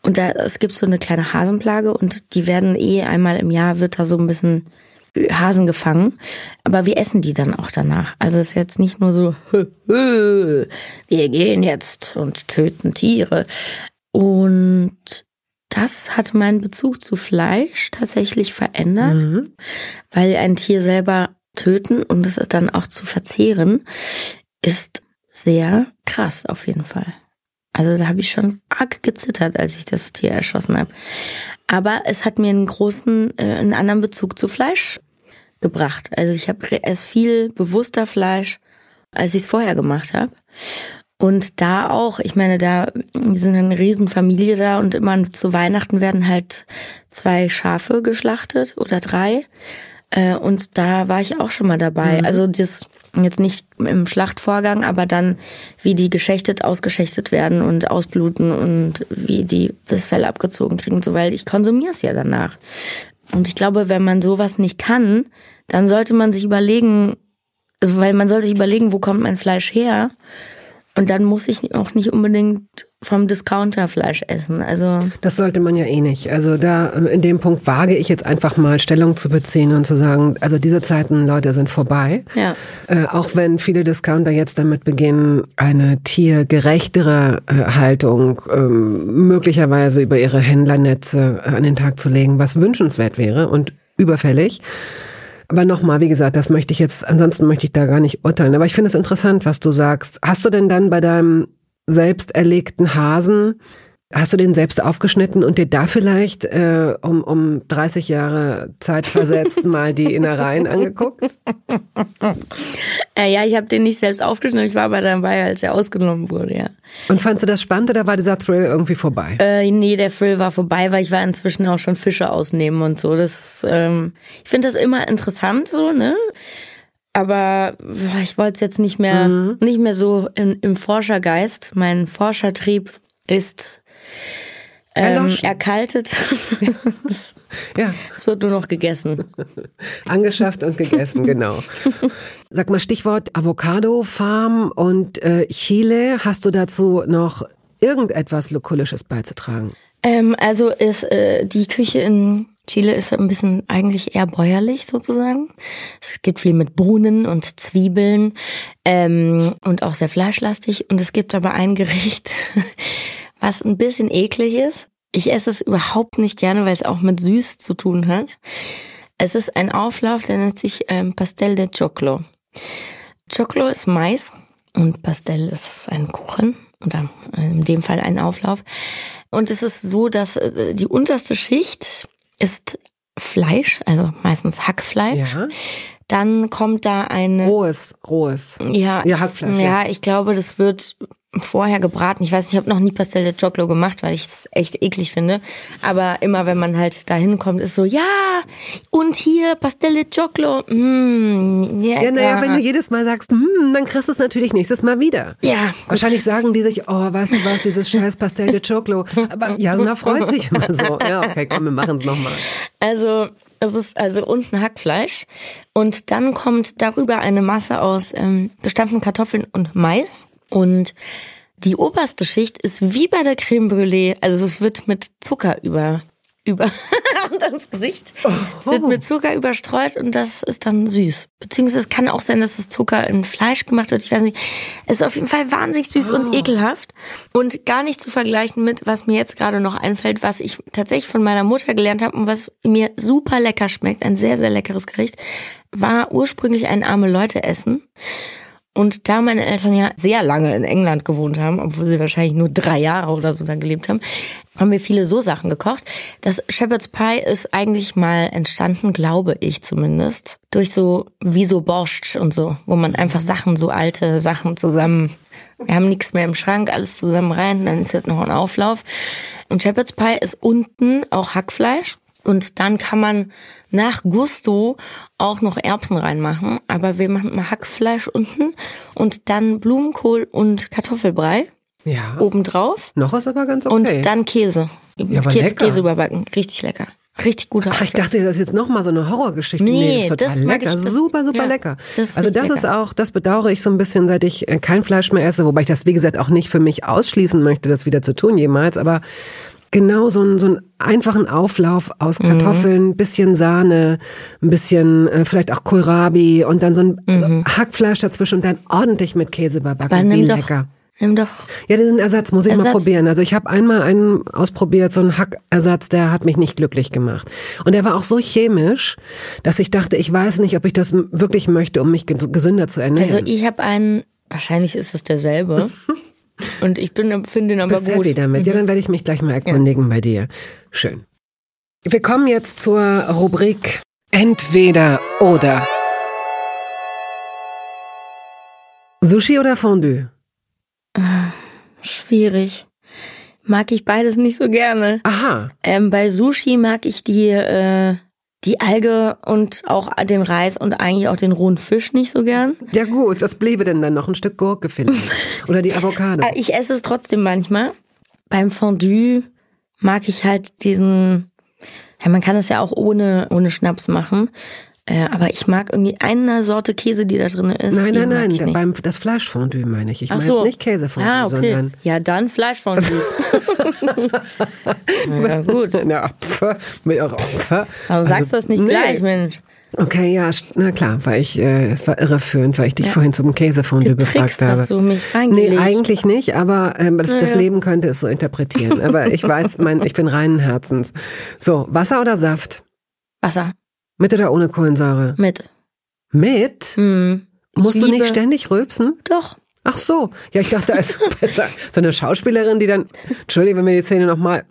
Und da, es gibt so eine kleine Hasenplage und die werden eh einmal im Jahr wird da so ein bisschen Hasen gefangen. Aber wir essen die dann auch danach. Also es ist jetzt nicht nur so, hö, hö, wir gehen jetzt und töten Tiere. Und das hat meinen Bezug zu Fleisch tatsächlich verändert, mhm. weil ein Tier selber töten und es dann auch zu verzehren, ist sehr krass auf jeden Fall. Also da habe ich schon arg gezittert, als ich das Tier erschossen habe. Aber es hat mir einen großen, äh, einen anderen Bezug zu Fleisch gebracht. Also ich habe es viel bewusster Fleisch, als ich es vorher gemacht habe. Und da auch, ich meine, da wir sind eine Riesenfamilie da und immer zu Weihnachten werden halt zwei Schafe geschlachtet oder drei. Äh, und da war ich auch schon mal dabei. Mhm. Also das jetzt nicht im Schlachtvorgang, aber dann, wie die geschächtet, ausgeschächtet werden und ausbluten und wie die das Fell abgezogen kriegen, so, weil ich konsumiere es ja danach. Und ich glaube, wenn man sowas nicht kann, dann sollte man sich überlegen, also weil man sollte sich überlegen, wo kommt mein Fleisch her? Und dann muss ich auch nicht unbedingt vom Discounter Fleisch essen. Also das sollte man ja eh nicht. Also da in dem Punkt wage ich jetzt einfach mal Stellung zu beziehen und zu sagen, also diese Zeiten, Leute, sind vorbei. Ja. Äh, auch wenn viele Discounter jetzt damit beginnen, eine tiergerechtere äh, Haltung ähm, möglicherweise über ihre Händlernetze äh, an den Tag zu legen, was wünschenswert wäre und überfällig. Aber nochmal, wie gesagt, das möchte ich jetzt, ansonsten möchte ich da gar nicht urteilen. Aber ich finde es interessant, was du sagst. Hast du denn dann bei deinem selbst erlegten Hasen Hast du den selbst aufgeschnitten und dir da vielleicht äh, um, um 30 Jahre Zeit versetzt mal die Innereien angeguckt? Äh, ja, ich habe den nicht selbst aufgeschnitten, ich war aber dabei, als er ausgenommen wurde, ja. Und fandst du das spannend oder war dieser Thrill irgendwie vorbei? Äh, nee, der Thrill war vorbei, weil ich war inzwischen auch schon Fische ausnehmen und so. Das, ähm, ich finde das immer interessant so, ne? aber ich wollte es jetzt nicht mehr, mhm. nicht mehr so in, im Forschergeist. Mein Forschertrieb ist ähm, erkaltet. Ja. Es wird nur noch gegessen. Angeschafft und gegessen, genau. Sag mal Stichwort Avocado-Farm und äh, Chile. Hast du dazu noch irgendetwas Lokulisches beizutragen? Ähm, also ist äh, die Küche in Chile ist ein bisschen eigentlich eher bäuerlich sozusagen. Es gibt viel mit Bohnen und Zwiebeln ähm, und auch sehr fleischlastig. Und es gibt aber ein Gericht, was ein bisschen eklig ist. Ich esse es überhaupt nicht gerne, weil es auch mit süß zu tun hat. Es ist ein Auflauf, der nennt sich ähm, Pastel de Choclo. Choclo ist Mais und Pastel ist ein Kuchen oder in dem Fall ein Auflauf. Und es ist so, dass äh, die unterste Schicht ist Fleisch, also meistens Hackfleisch. Ja. Dann kommt da eine Rohes, rohes. ja, Ja, Hackfleisch, Ja, ja. ich glaube, das wird vorher gebraten. Ich weiß, ich habe noch nie Pastel de Choclo gemacht, weil ich es echt eklig finde. Aber immer, wenn man halt da hinkommt, ist so, ja, und hier Pastel de Choclo. Mm, ja, Ja, naja, wenn du jedes Mal sagst, hm, dann kriegst du es natürlich nächstes Mal wieder. Ja, gut. Wahrscheinlich sagen die sich, oh, weißt du was, dieses scheiß Pastel de Choclo. Aber Jasna freut sich immer so. Ja, okay, komm, wir machen es nochmal. Also es ist also unten Hackfleisch und dann kommt darüber eine Masse aus ähm, gestampften Kartoffeln und Mais und die oberste Schicht ist wie bei der Creme Brûlée, also es wird mit Zucker über über das Gesicht. Es wird mit Zucker überstreut und das ist dann süß. Beziehungsweise es kann auch sein, dass das Zucker in Fleisch gemacht wird. Ich weiß nicht. Es ist auf jeden Fall wahnsinnig süß und ekelhaft und gar nicht zu vergleichen mit, was mir jetzt gerade noch einfällt, was ich tatsächlich von meiner Mutter gelernt habe und was mir super lecker schmeckt. Ein sehr, sehr leckeres Gericht. War ursprünglich ein arme Leute essen. Und da meine Eltern ja sehr lange in England gewohnt haben, obwohl sie wahrscheinlich nur drei Jahre oder so da gelebt haben, haben wir viele so Sachen gekocht. Das Shepherd's Pie ist eigentlich mal entstanden, glaube ich zumindest, durch so wie so Borscht und so, wo man einfach Sachen, so alte Sachen zusammen, wir haben nichts mehr im Schrank, alles zusammen rein, dann ist jetzt noch ein Auflauf. Und Shepherd's Pie ist unten auch Hackfleisch. Und dann kann man nach Gusto auch noch Erbsen reinmachen. Aber wir machen mal Hackfleisch unten und dann Blumenkohl und Kartoffelbrei Ja. obendrauf. Noch ist aber ganz okay. Und dann Käse. Ja, aber Käse, lecker. Käse überbacken. Richtig lecker. Richtig guter Ach, ich dachte, das ist jetzt nochmal so eine Horrorgeschichte. Nee, das ist total das mag lecker. ich, das- super, super ja, lecker. das also das richtig ist lecker. auch, das bedauere ich so ein bisschen, seit ich äh, kein Fleisch mehr esse, wobei ich das, wie gesagt, auch nicht für mich ausschließen möchte, das wieder zu tun jemals, aber genau so einen, so einen einfachen Auflauf aus Mhm. Kartoffeln, bisschen Sahne, ein bisschen äh, vielleicht auch Kohlrabi und dann so ein so Hackfleisch dazwischen und dann ordentlich mit Käse überbacken. Mhm. Aber Wie nimm doch, lecker. nimm doch, Ja, diesen Ersatz muss ich mal Ersatz. probieren. Also ich habe einmal einen ausprobiert, so einen Hackersatz, der hat mich nicht glücklich gemacht. Und der war auch so chemisch, dass ich dachte, ich weiß nicht, ob ich das wirklich möchte, um mich ges- gesünder zu ernähren. also ich habe einen, wahrscheinlich ist es derselbe. und ich bin, finde ihn aber Bist gut. happy damit? Ja, dann werde ich mich gleich mal erkundigen bei dir. Schön. Wir kommen jetzt zur Rubrik Entweder oder. Sushi oder Fondue? Schwierig. Mag ich beides nicht so gerne. Aha. Ähm, bei Sushi mag ich die, äh, die Alge und auch den Reis und eigentlich auch den rohen Fisch nicht so gern. Ja gut, was bliebe denn dann noch? Ein Stück Gurke vielleicht? Oder die Avocado? Äh, Ich esse es trotzdem manchmal. Beim Fondue mag ich halt diesen, ja, man kann es ja auch ohne, ohne Schnaps machen. Äh, aber ich mag irgendwie eine Sorte Käse, die da drin ist. Nein, nein, nein, nicht. beim, das Fleischfondue meine ich. Ich Ach meine so. jetzt nicht Käsefondue, Ah, okay. sondern... Ja, dann Fleischfondue. ja, gut. Na, Opfer, mit eurer Opfer. Warum sagst du das nicht nee. gleich, Mensch? Okay, ja, na klar, weil ich, äh, es war irreführend, weil ich dich vorhin zum Käsefondue befragt habe. hast du mich Nee, reingelegt. eigentlich nicht, aber ähm, das, das Leben könnte es so interpretieren. Aber ich weiß, mein, ich bin reinen Herzens. So, Wasser oder Saft? Wasser Mit oder ohne Kohlensäure? mit. Mit? Hm. Ich Musst du nicht ständig rülpsen? Doch. Ach so. Ja, ich dachte, als besser. So eine Schauspielerin, die dann, Entschuldigung, wenn wir die Szene nochmal.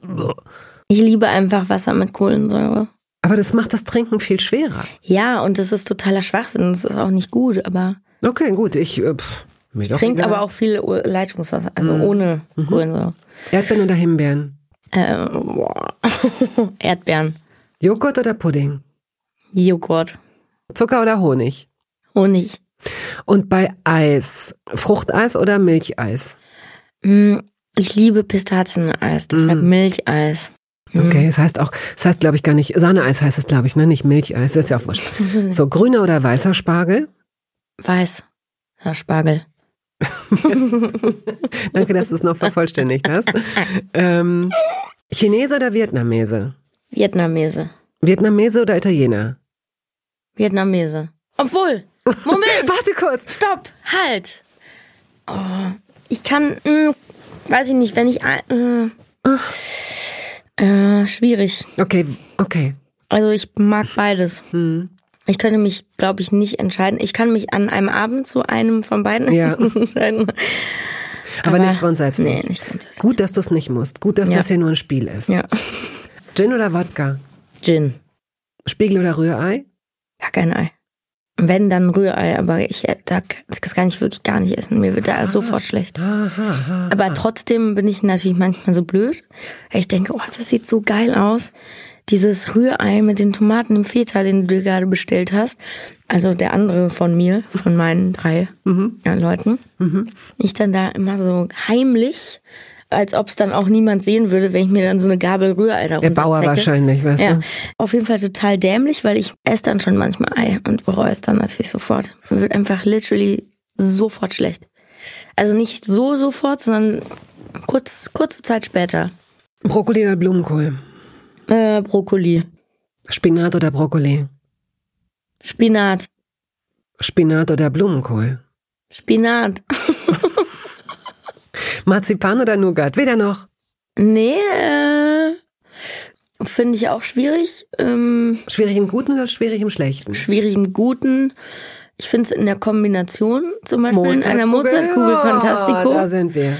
Ich liebe einfach Wasser mit Kohlensäure. Aber das macht das Trinken viel schwerer. Ja, und das ist totaler Schwachsinn. Das ist auch nicht gut, aber Okay, gut, ich, äh, pff, mir egal. Mhm. aber auch viel Leitungswasser, also ohne Kohlensäure. Erdbeeren oder Himbeeren? Äh, boah. Erdbeeren, Joghurt oder Pudding? Joghurt, Zucker oder Honig? Honig. Und bei Eis, Fruchteis oder Milcheis? Mm, Ich liebe Pistazieneis, deshalb Mm. Milcheis. Okay, es heißt auch, es heißt glaube ich gar nicht, Sahneeis heißt es glaube ich, ne? Nicht Milcheis, das ist ja auch wurscht. So, grüner oder weißer Spargel? Weiß. Herr Spargel. Danke, dass du es noch vervollständigt hast. Ähm, Chinese oder Vietnamese? Vietnamese. Vietnamese oder Italiener? Vietnamese. Obwohl, Moment, Warte kurz. stopp, halt. Oh, ich kann, mh, weiß ich nicht, wenn ich, äh, äh, schwierig. Okay, okay. Also ich mag beides. Hm. Ich könnte mich, glaube ich, nicht entscheiden. Ich kann mich an einem Abend zu einem von beiden Ja. entscheiden. Aber, nicht grundsätzlich. Nee, nicht grundsätzlich. Gut, dass du es nicht musst. Gut, dass Ja. das hier nur ein Spiel ist. Ja. Gin oder Wodka? Gin. Spiegel oder Rührei? Kein Ei. Wenn, dann Rührei, aber ich, äh, da, das kann ich wirklich gar nicht essen. Mir wird da sofort schlecht. Aha, aha. Aber trotzdem bin ich natürlich manchmal so blöd. Ich denke, oh, das sieht so geil aus. Dieses Rührei mit den Tomaten im Feta, den du dir gerade bestellt hast. Also der andere von mir, von meinen drei ja, Leuten. Ich dann da immer so heimlich, als ob es dann auch niemand sehen würde, wenn ich mir dann so eine Gabel Rührei da Der Bauer wahrscheinlich, weißt Ja, du? auf jeden Fall total dämlich, weil ich esse dann schon manchmal Ei und bereue es dann natürlich sofort. Mir wird einfach literally sofort schlecht. Also nicht so sofort, sondern kurz, kurze Zeit später. Brokkoli oder Blumenkohl? Äh, Brokkoli, Spinat oder Brokkoli? Spinat, Spinat oder Blumenkohl? Spinat. Marzipan oder Nougat? Weder noch. Nee, äh, finde ich auch schwierig. Ähm, Schwierig im Guten oder schwierig im Schlechten? schwierig im Guten. Ich finde es in der Kombination, zum Beispiel in einer Mozartkugel Ja, Fantastico. Da sind wir.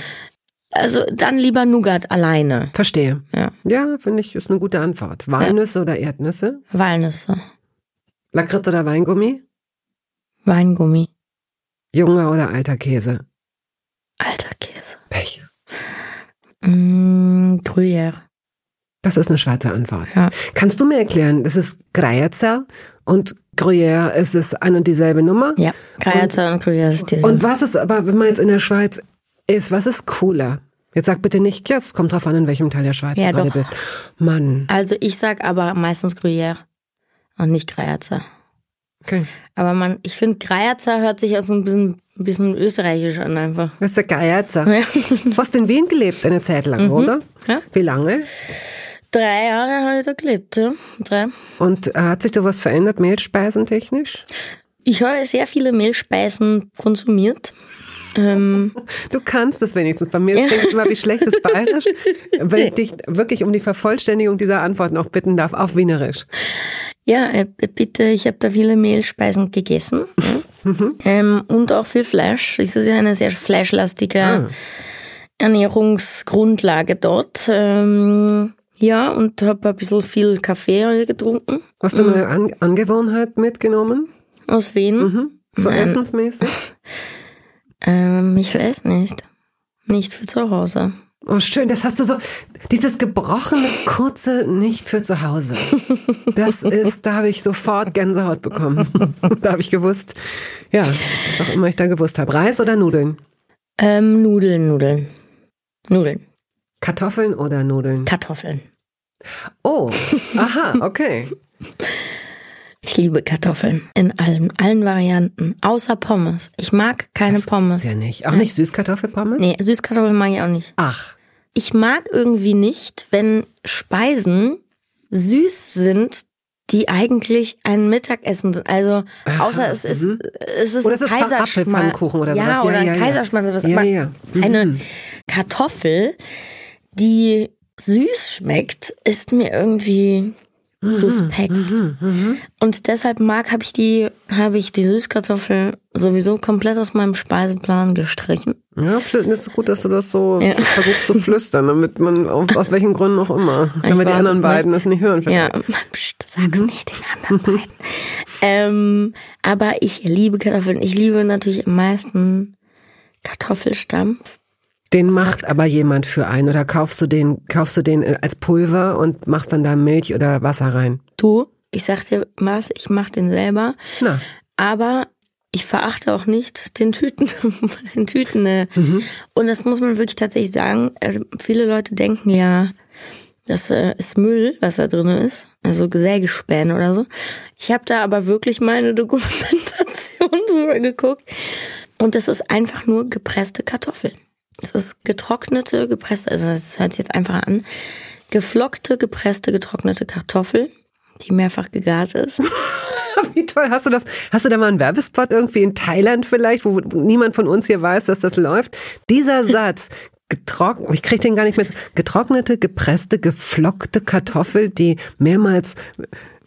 Also dann lieber Nougat alleine. Verstehe. Ja. Ja, finde ich, ist eine gute Antwort. Walnüsse oder Erdnüsse? Walnüsse, Lakritz oder Weingummi? Weingummi, Junger oder alter Käse? alter Käse. Pech. Mm, Gruyère. Das ist eine schwarze Antwort. Ja. Kannst du mir erklären, das ist Greierzer und Gruyère, ist es ein und dieselbe Nummer? Ja, Gruyère und, Gruyère ist diese. Und was ist aber, wenn man jetzt in der Schweiz ist, was ist cooler? Jetzt sag bitte nicht, ja, es kommt drauf an, in welchem Teil der Schweiz Ja, du gerade bist. Mann. also ich sag aber meistens Gruyère und nicht Gruyère. Okay. Aber man, ich finde Gruyère hört sich auch so ein bisschen, ein bisschen österreichisch an einfach. Das ist der Greierzer. Ja. Du hast in Wien gelebt eine Zeit lang, oder? Mhm. Ja. Wie lange? Drei Jahre habe ich da gelebt, ja. Drei. Und äh, hat sich da was verändert, mehlspeisentechnisch? Ich habe sehr viele Mehlspeisen konsumiert. Ähm, Du kannst es wenigstens. Bei mir klingt es immer wie schlechtes Bayerisch. Wenn ich dich wirklich um die Vervollständigung dieser Antwort noch bitten darf, auf Wienerisch. Ja, äh, bitte, ich habe da viele Mehlspeisen gegessen. Ja. ähm, und auch viel Fleisch. Es ist ja eine sehr fleischlastige Ah. Ernährungsgrundlage dort. Ähm, ja, und habe ein bisschen viel Kaffee getrunken. Hast du eine An Angewohnheit mitgenommen? Aus Wien. So Nein. essensmäßig? Ähm, ich weiß nicht. Nicht für zu Hause. Oh, schön, das hast du so, dieses gebrochene, kurze Nicht für zu Hause. Das ist, da habe ich sofort Gänsehaut bekommen. da habe ich gewusst, ja, was auch immer ich da gewusst habe. Reis oder Nudeln? Ähm, Nudeln, Nudeln. Nudeln. Kartoffeln oder Nudeln? Kartoffeln. Oh, aha, okay. Ich liebe Kartoffeln. In allen, allen Varianten. Außer Pommes. Ich mag keine Pommes. Ist ja nicht. Auch nicht Süßkartoffelpommes? Nee, Süßkartoffeln mag ich auch nicht. Ach, Ich mag irgendwie nicht, wenn Speisen süß sind, die eigentlich ein Mittagessen sind. Also, außer es ist, es ist Oder ein es ist Kaiserschmarrn. Apfelpfannkuchen oder ja, sowas. Ja, oder ein ja. Kaiserschmarrn. Sowas. Ja, Aber ja. Mhm. Eine Kartoffel, die süß schmeckt, ist mir irgendwie Mhm, suspekt. Und deshalb mag, habe ich die, habe ich die Süßkartoffel sowieso komplett aus meinem Speiseplan gestrichen. ja, ist gut, dass du das so Ja. versuchst zu flüstern, damit man, aus welchen Gründen auch immer, damit die weiß anderen beiden das nicht hören. Ja, vielleicht. Mann, pst, sag's nicht den anderen beiden. ähm, aber ich liebe Kartoffeln. Ich liebe natürlich am meisten Kartoffelstampf. Den macht aber jemand für einen oder kaufst du den, kaufst du den äh, als Pulver und machst dann da Milch oder Wasser rein? Du, ich sag dir was, ich mach den selber. Na, Aber ich verachte auch nicht den Tüten, den Tüten. Äh. Mhm. Und das muss man wirklich tatsächlich sagen. äh, Viele Leute denken ja, Das ist Müll, was da drin ist. Also Sägespäne oder so. Ich habe da aber wirklich mal eine Dokumentation drüber geguckt. Und das ist einfach nur gepresste Kartoffeln. Das ist getrocknete, gepresste, also das hört sich jetzt einfach an. Geflockte, gepresste, getrocknete Kartoffel, die mehrfach gegart ist. Wie toll, hast du das, hast du da mal einen Werbespot irgendwie in Thailand vielleicht, wo niemand von uns hier weiß, dass das läuft? Dieser Satz, getrocknet, ich kriege den gar nicht mehr, getrocknete, gepresste, geflockte Kartoffel, die mehrmals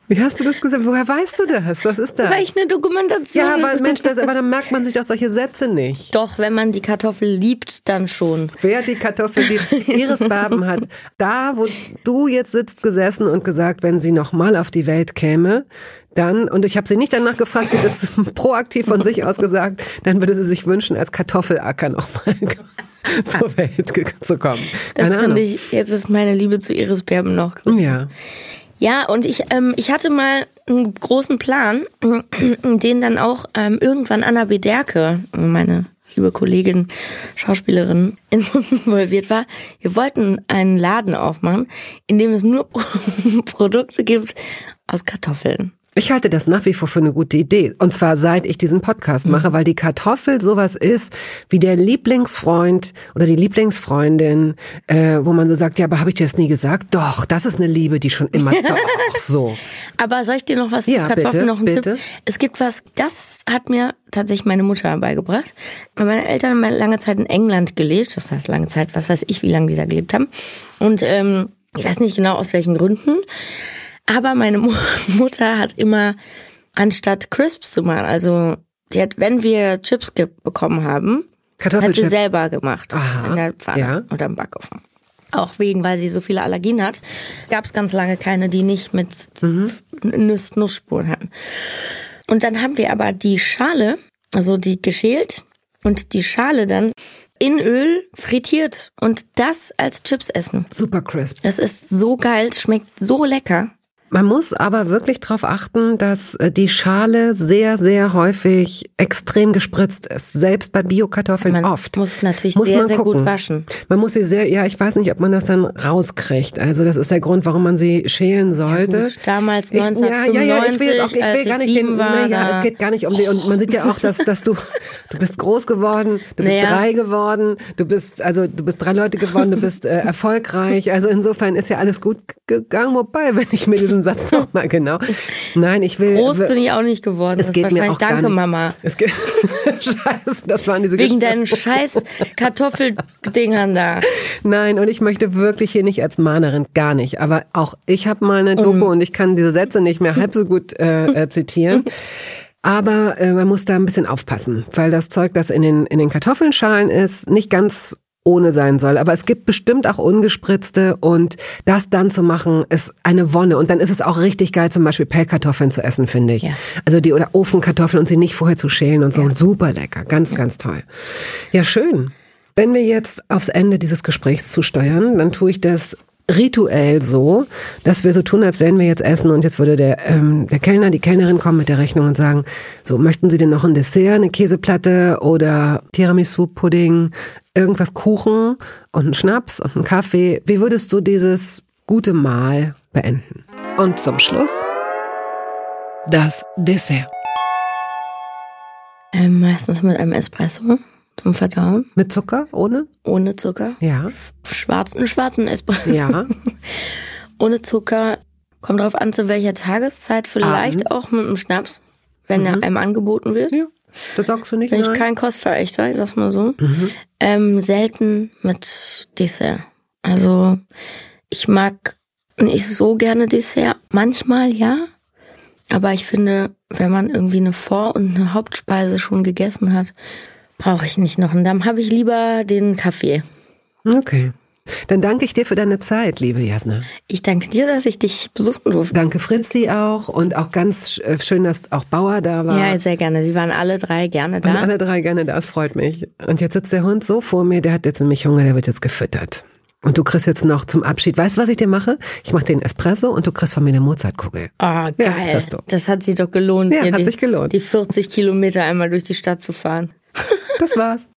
wie hast du das gesagt? Woher weißt du das? Was ist das? Weil ich eine Dokumentation. Ja, aber Mensch, das, aber dann merkt man sich doch solche Sätze nicht. Doch, wenn man die Kartoffel liebt, dann schon. Wer die Kartoffel liebt, Iris Barben hat da, wo du jetzt sitzt, gesessen und gesagt, wenn sie nochmal auf die Welt käme, dann, und ich habe sie nicht danach gefragt, sie das proaktiv von sich aus gesagt, dann würde sie sich wünschen, als Kartoffelacker nochmal zur Welt zu kommen. Keine das finde ich, jetzt ist meine Liebe zu Iris Berben noch größer. Ja. Ja, und ich, ähm, ich hatte mal einen großen Plan, den dann auch ähm, irgendwann Anna Bederke, meine liebe Kollegin, Schauspielerin, involviert war. Wir wollten einen Laden aufmachen, in dem es nur Produkte gibt aus Kartoffeln. Ich halte das nach wie vor für eine gute Idee. Und zwar seit ich diesen Podcast mhm. mache, weil die Kartoffel sowas ist wie der Lieblingsfreund oder die Lieblingsfreundin, äh, wo man so sagt, ja, aber habe ich dir das nie gesagt? Doch, das ist eine Liebe, die schon immer doch so. Aber soll ich dir noch was ja, zu Kartoffeln bitte, noch einen bitte. Tipp? Es gibt was, das hat mir tatsächlich meine Mutter beigebracht. Meine Eltern haben lange Zeit in England gelebt, das heißt lange Zeit, was weiß ich, wie lange die da gelebt haben. Und ähm, ich weiß nicht genau aus welchen Gründen. Aber meine Mutter hat immer, anstatt Crisps zu machen, also die hat, wenn wir Chips bekommen haben, hat sie selber gemacht Aha, in der Pfanne ja. oder im Backofen. Auch wegen, weil sie so viele Allergien hat, gab es ganz lange keine, die nicht mit mhm. Nuss Nussspuren hatten. Und dann haben wir aber die Schale, also die geschält und die Schale dann in Öl frittiert und das als Chips essen. Super crisp. Das ist so geil, schmeckt so lecker. Man muss aber wirklich darauf achten, dass äh, die Schale sehr, sehr häufig extrem gespritzt ist. Selbst bei Biokartoffeln man oft. Muss natürlich muss sehr, sehr gut waschen. Man muss sie sehr, ja, ich weiß nicht, ob man das dann rauskriegt. Also das ist der Grund, warum man sie schälen sollte. Ja, gut, damals 1995, ich, ja, ja, ja, ich will, jetzt auch, ich will gar nicht den, war, naja, es geht gar nicht um die, und man sieht ja auch, dass, dass du, du bist groß geworden, du bist naja. drei geworden, du bist, also du bist drei Leute geworden, du bist äh, erfolgreich. Also insofern ist ja alles gut gegangen, wobei, wenn ich mir diesen Satz noch mal genau. Nein, ich will. Groß bin ich auch nicht geworden. Es geht mir auch Danke, nicht. Mama. Es geht, Scheiße, das waren diese Wegen deinen scheiß Kartoffeldingern da. Nein, und ich möchte wirklich hier nicht als Mahnerin, gar nicht. Aber auch ich habe mal eine Doku mhm. und ich kann diese Sätze nicht mehr halb so gut äh, äh, zitieren. Aber äh, man muss da ein bisschen aufpassen, weil das Zeug, das in den, in den Kartoffelschalen ist, nicht ganz ohne sein soll. Aber es gibt bestimmt auch ungespritzte und das dann zu machen, ist eine Wonne. Und dann ist es auch richtig geil, zum Beispiel Pellkartoffeln zu essen, finde ich. Ja. Also die oder Ofenkartoffeln und sie nicht vorher zu schälen und so. Ja. Super lecker. Ganz, ja. ganz toll. Ja, schön. Wenn wir jetzt aufs Ende dieses Gesprächs zusteuern, dann tue ich das rituell so, dass wir so tun, als wären wir jetzt essen und jetzt würde der, ähm, der Kellner, die Kellnerin kommen mit der Rechnung und sagen, so, möchten Sie denn noch ein Dessert, eine Käseplatte oder Tiramisu-Pudding, irgendwas Kuchen und einen Schnaps und einen Kaffee? Wie würdest du dieses gute Mahl beenden? Und zum Schluss das Dessert. Ähm, meistens mit einem Espresso zum Verdauen. Mit Zucker? Ohne? Ohne Zucker. Ja. Schwarzen, schwarzen Espresso. Ja. Ohne Zucker. Kommt drauf an, zu welcher Tageszeit. Vielleicht Abends. auch mit einem Schnaps, wenn mhm. er einem angeboten wird. Ja. Das sagst du nicht. Bin ich kein Kostverächter, ich sag's mal so. Mhm. Ähm, selten mit Dessert. Also ich mag nicht so gerne Dessert. Manchmal ja. Aber ich finde, wenn man irgendwie eine Vor- und eine Hauptspeise schon gegessen hat, brauche ich nicht noch. Und dann habe ich lieber den Kaffee. Okay. Dann danke ich dir für deine Zeit, liebe Jasna. Ich danke dir, dass ich dich besuchen durfte. Danke Fritzi auch und auch ganz äh, schön, dass auch Bauer da war. Ja, sehr gerne. Sie waren alle drei gerne da. Und alle drei gerne da, es freut mich. Und jetzt sitzt der Hund so vor mir, der hat jetzt nämlich Hunger, der wird jetzt gefüttert. Und du kriegst jetzt noch zum Abschied, weißt du, was ich dir mache? Ich mache den Espresso und du kriegst von mir eine Mozartkugel. Ah, oh, geil. Ja, das hat sich doch gelohnt. Ja, hat die, sich gelohnt. Die 40 Kilometer einmal durch die Stadt zu fahren. Das war's.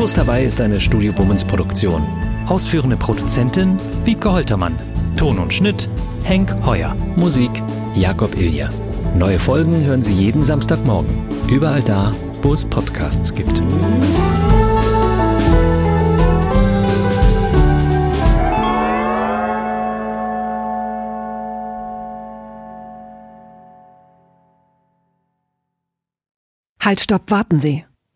Toast Hawaii ist eine Studio Bummens Produktion. Ausführende Produzentin Wiebke Holtermann. Ton und Schnitt Henk Heuer. Musik Jakob Ilja. Neue Folgen hören Sie jeden Samstagmorgen. Überall da, wo es Podcasts gibt. Halt, stopp, warten Sie.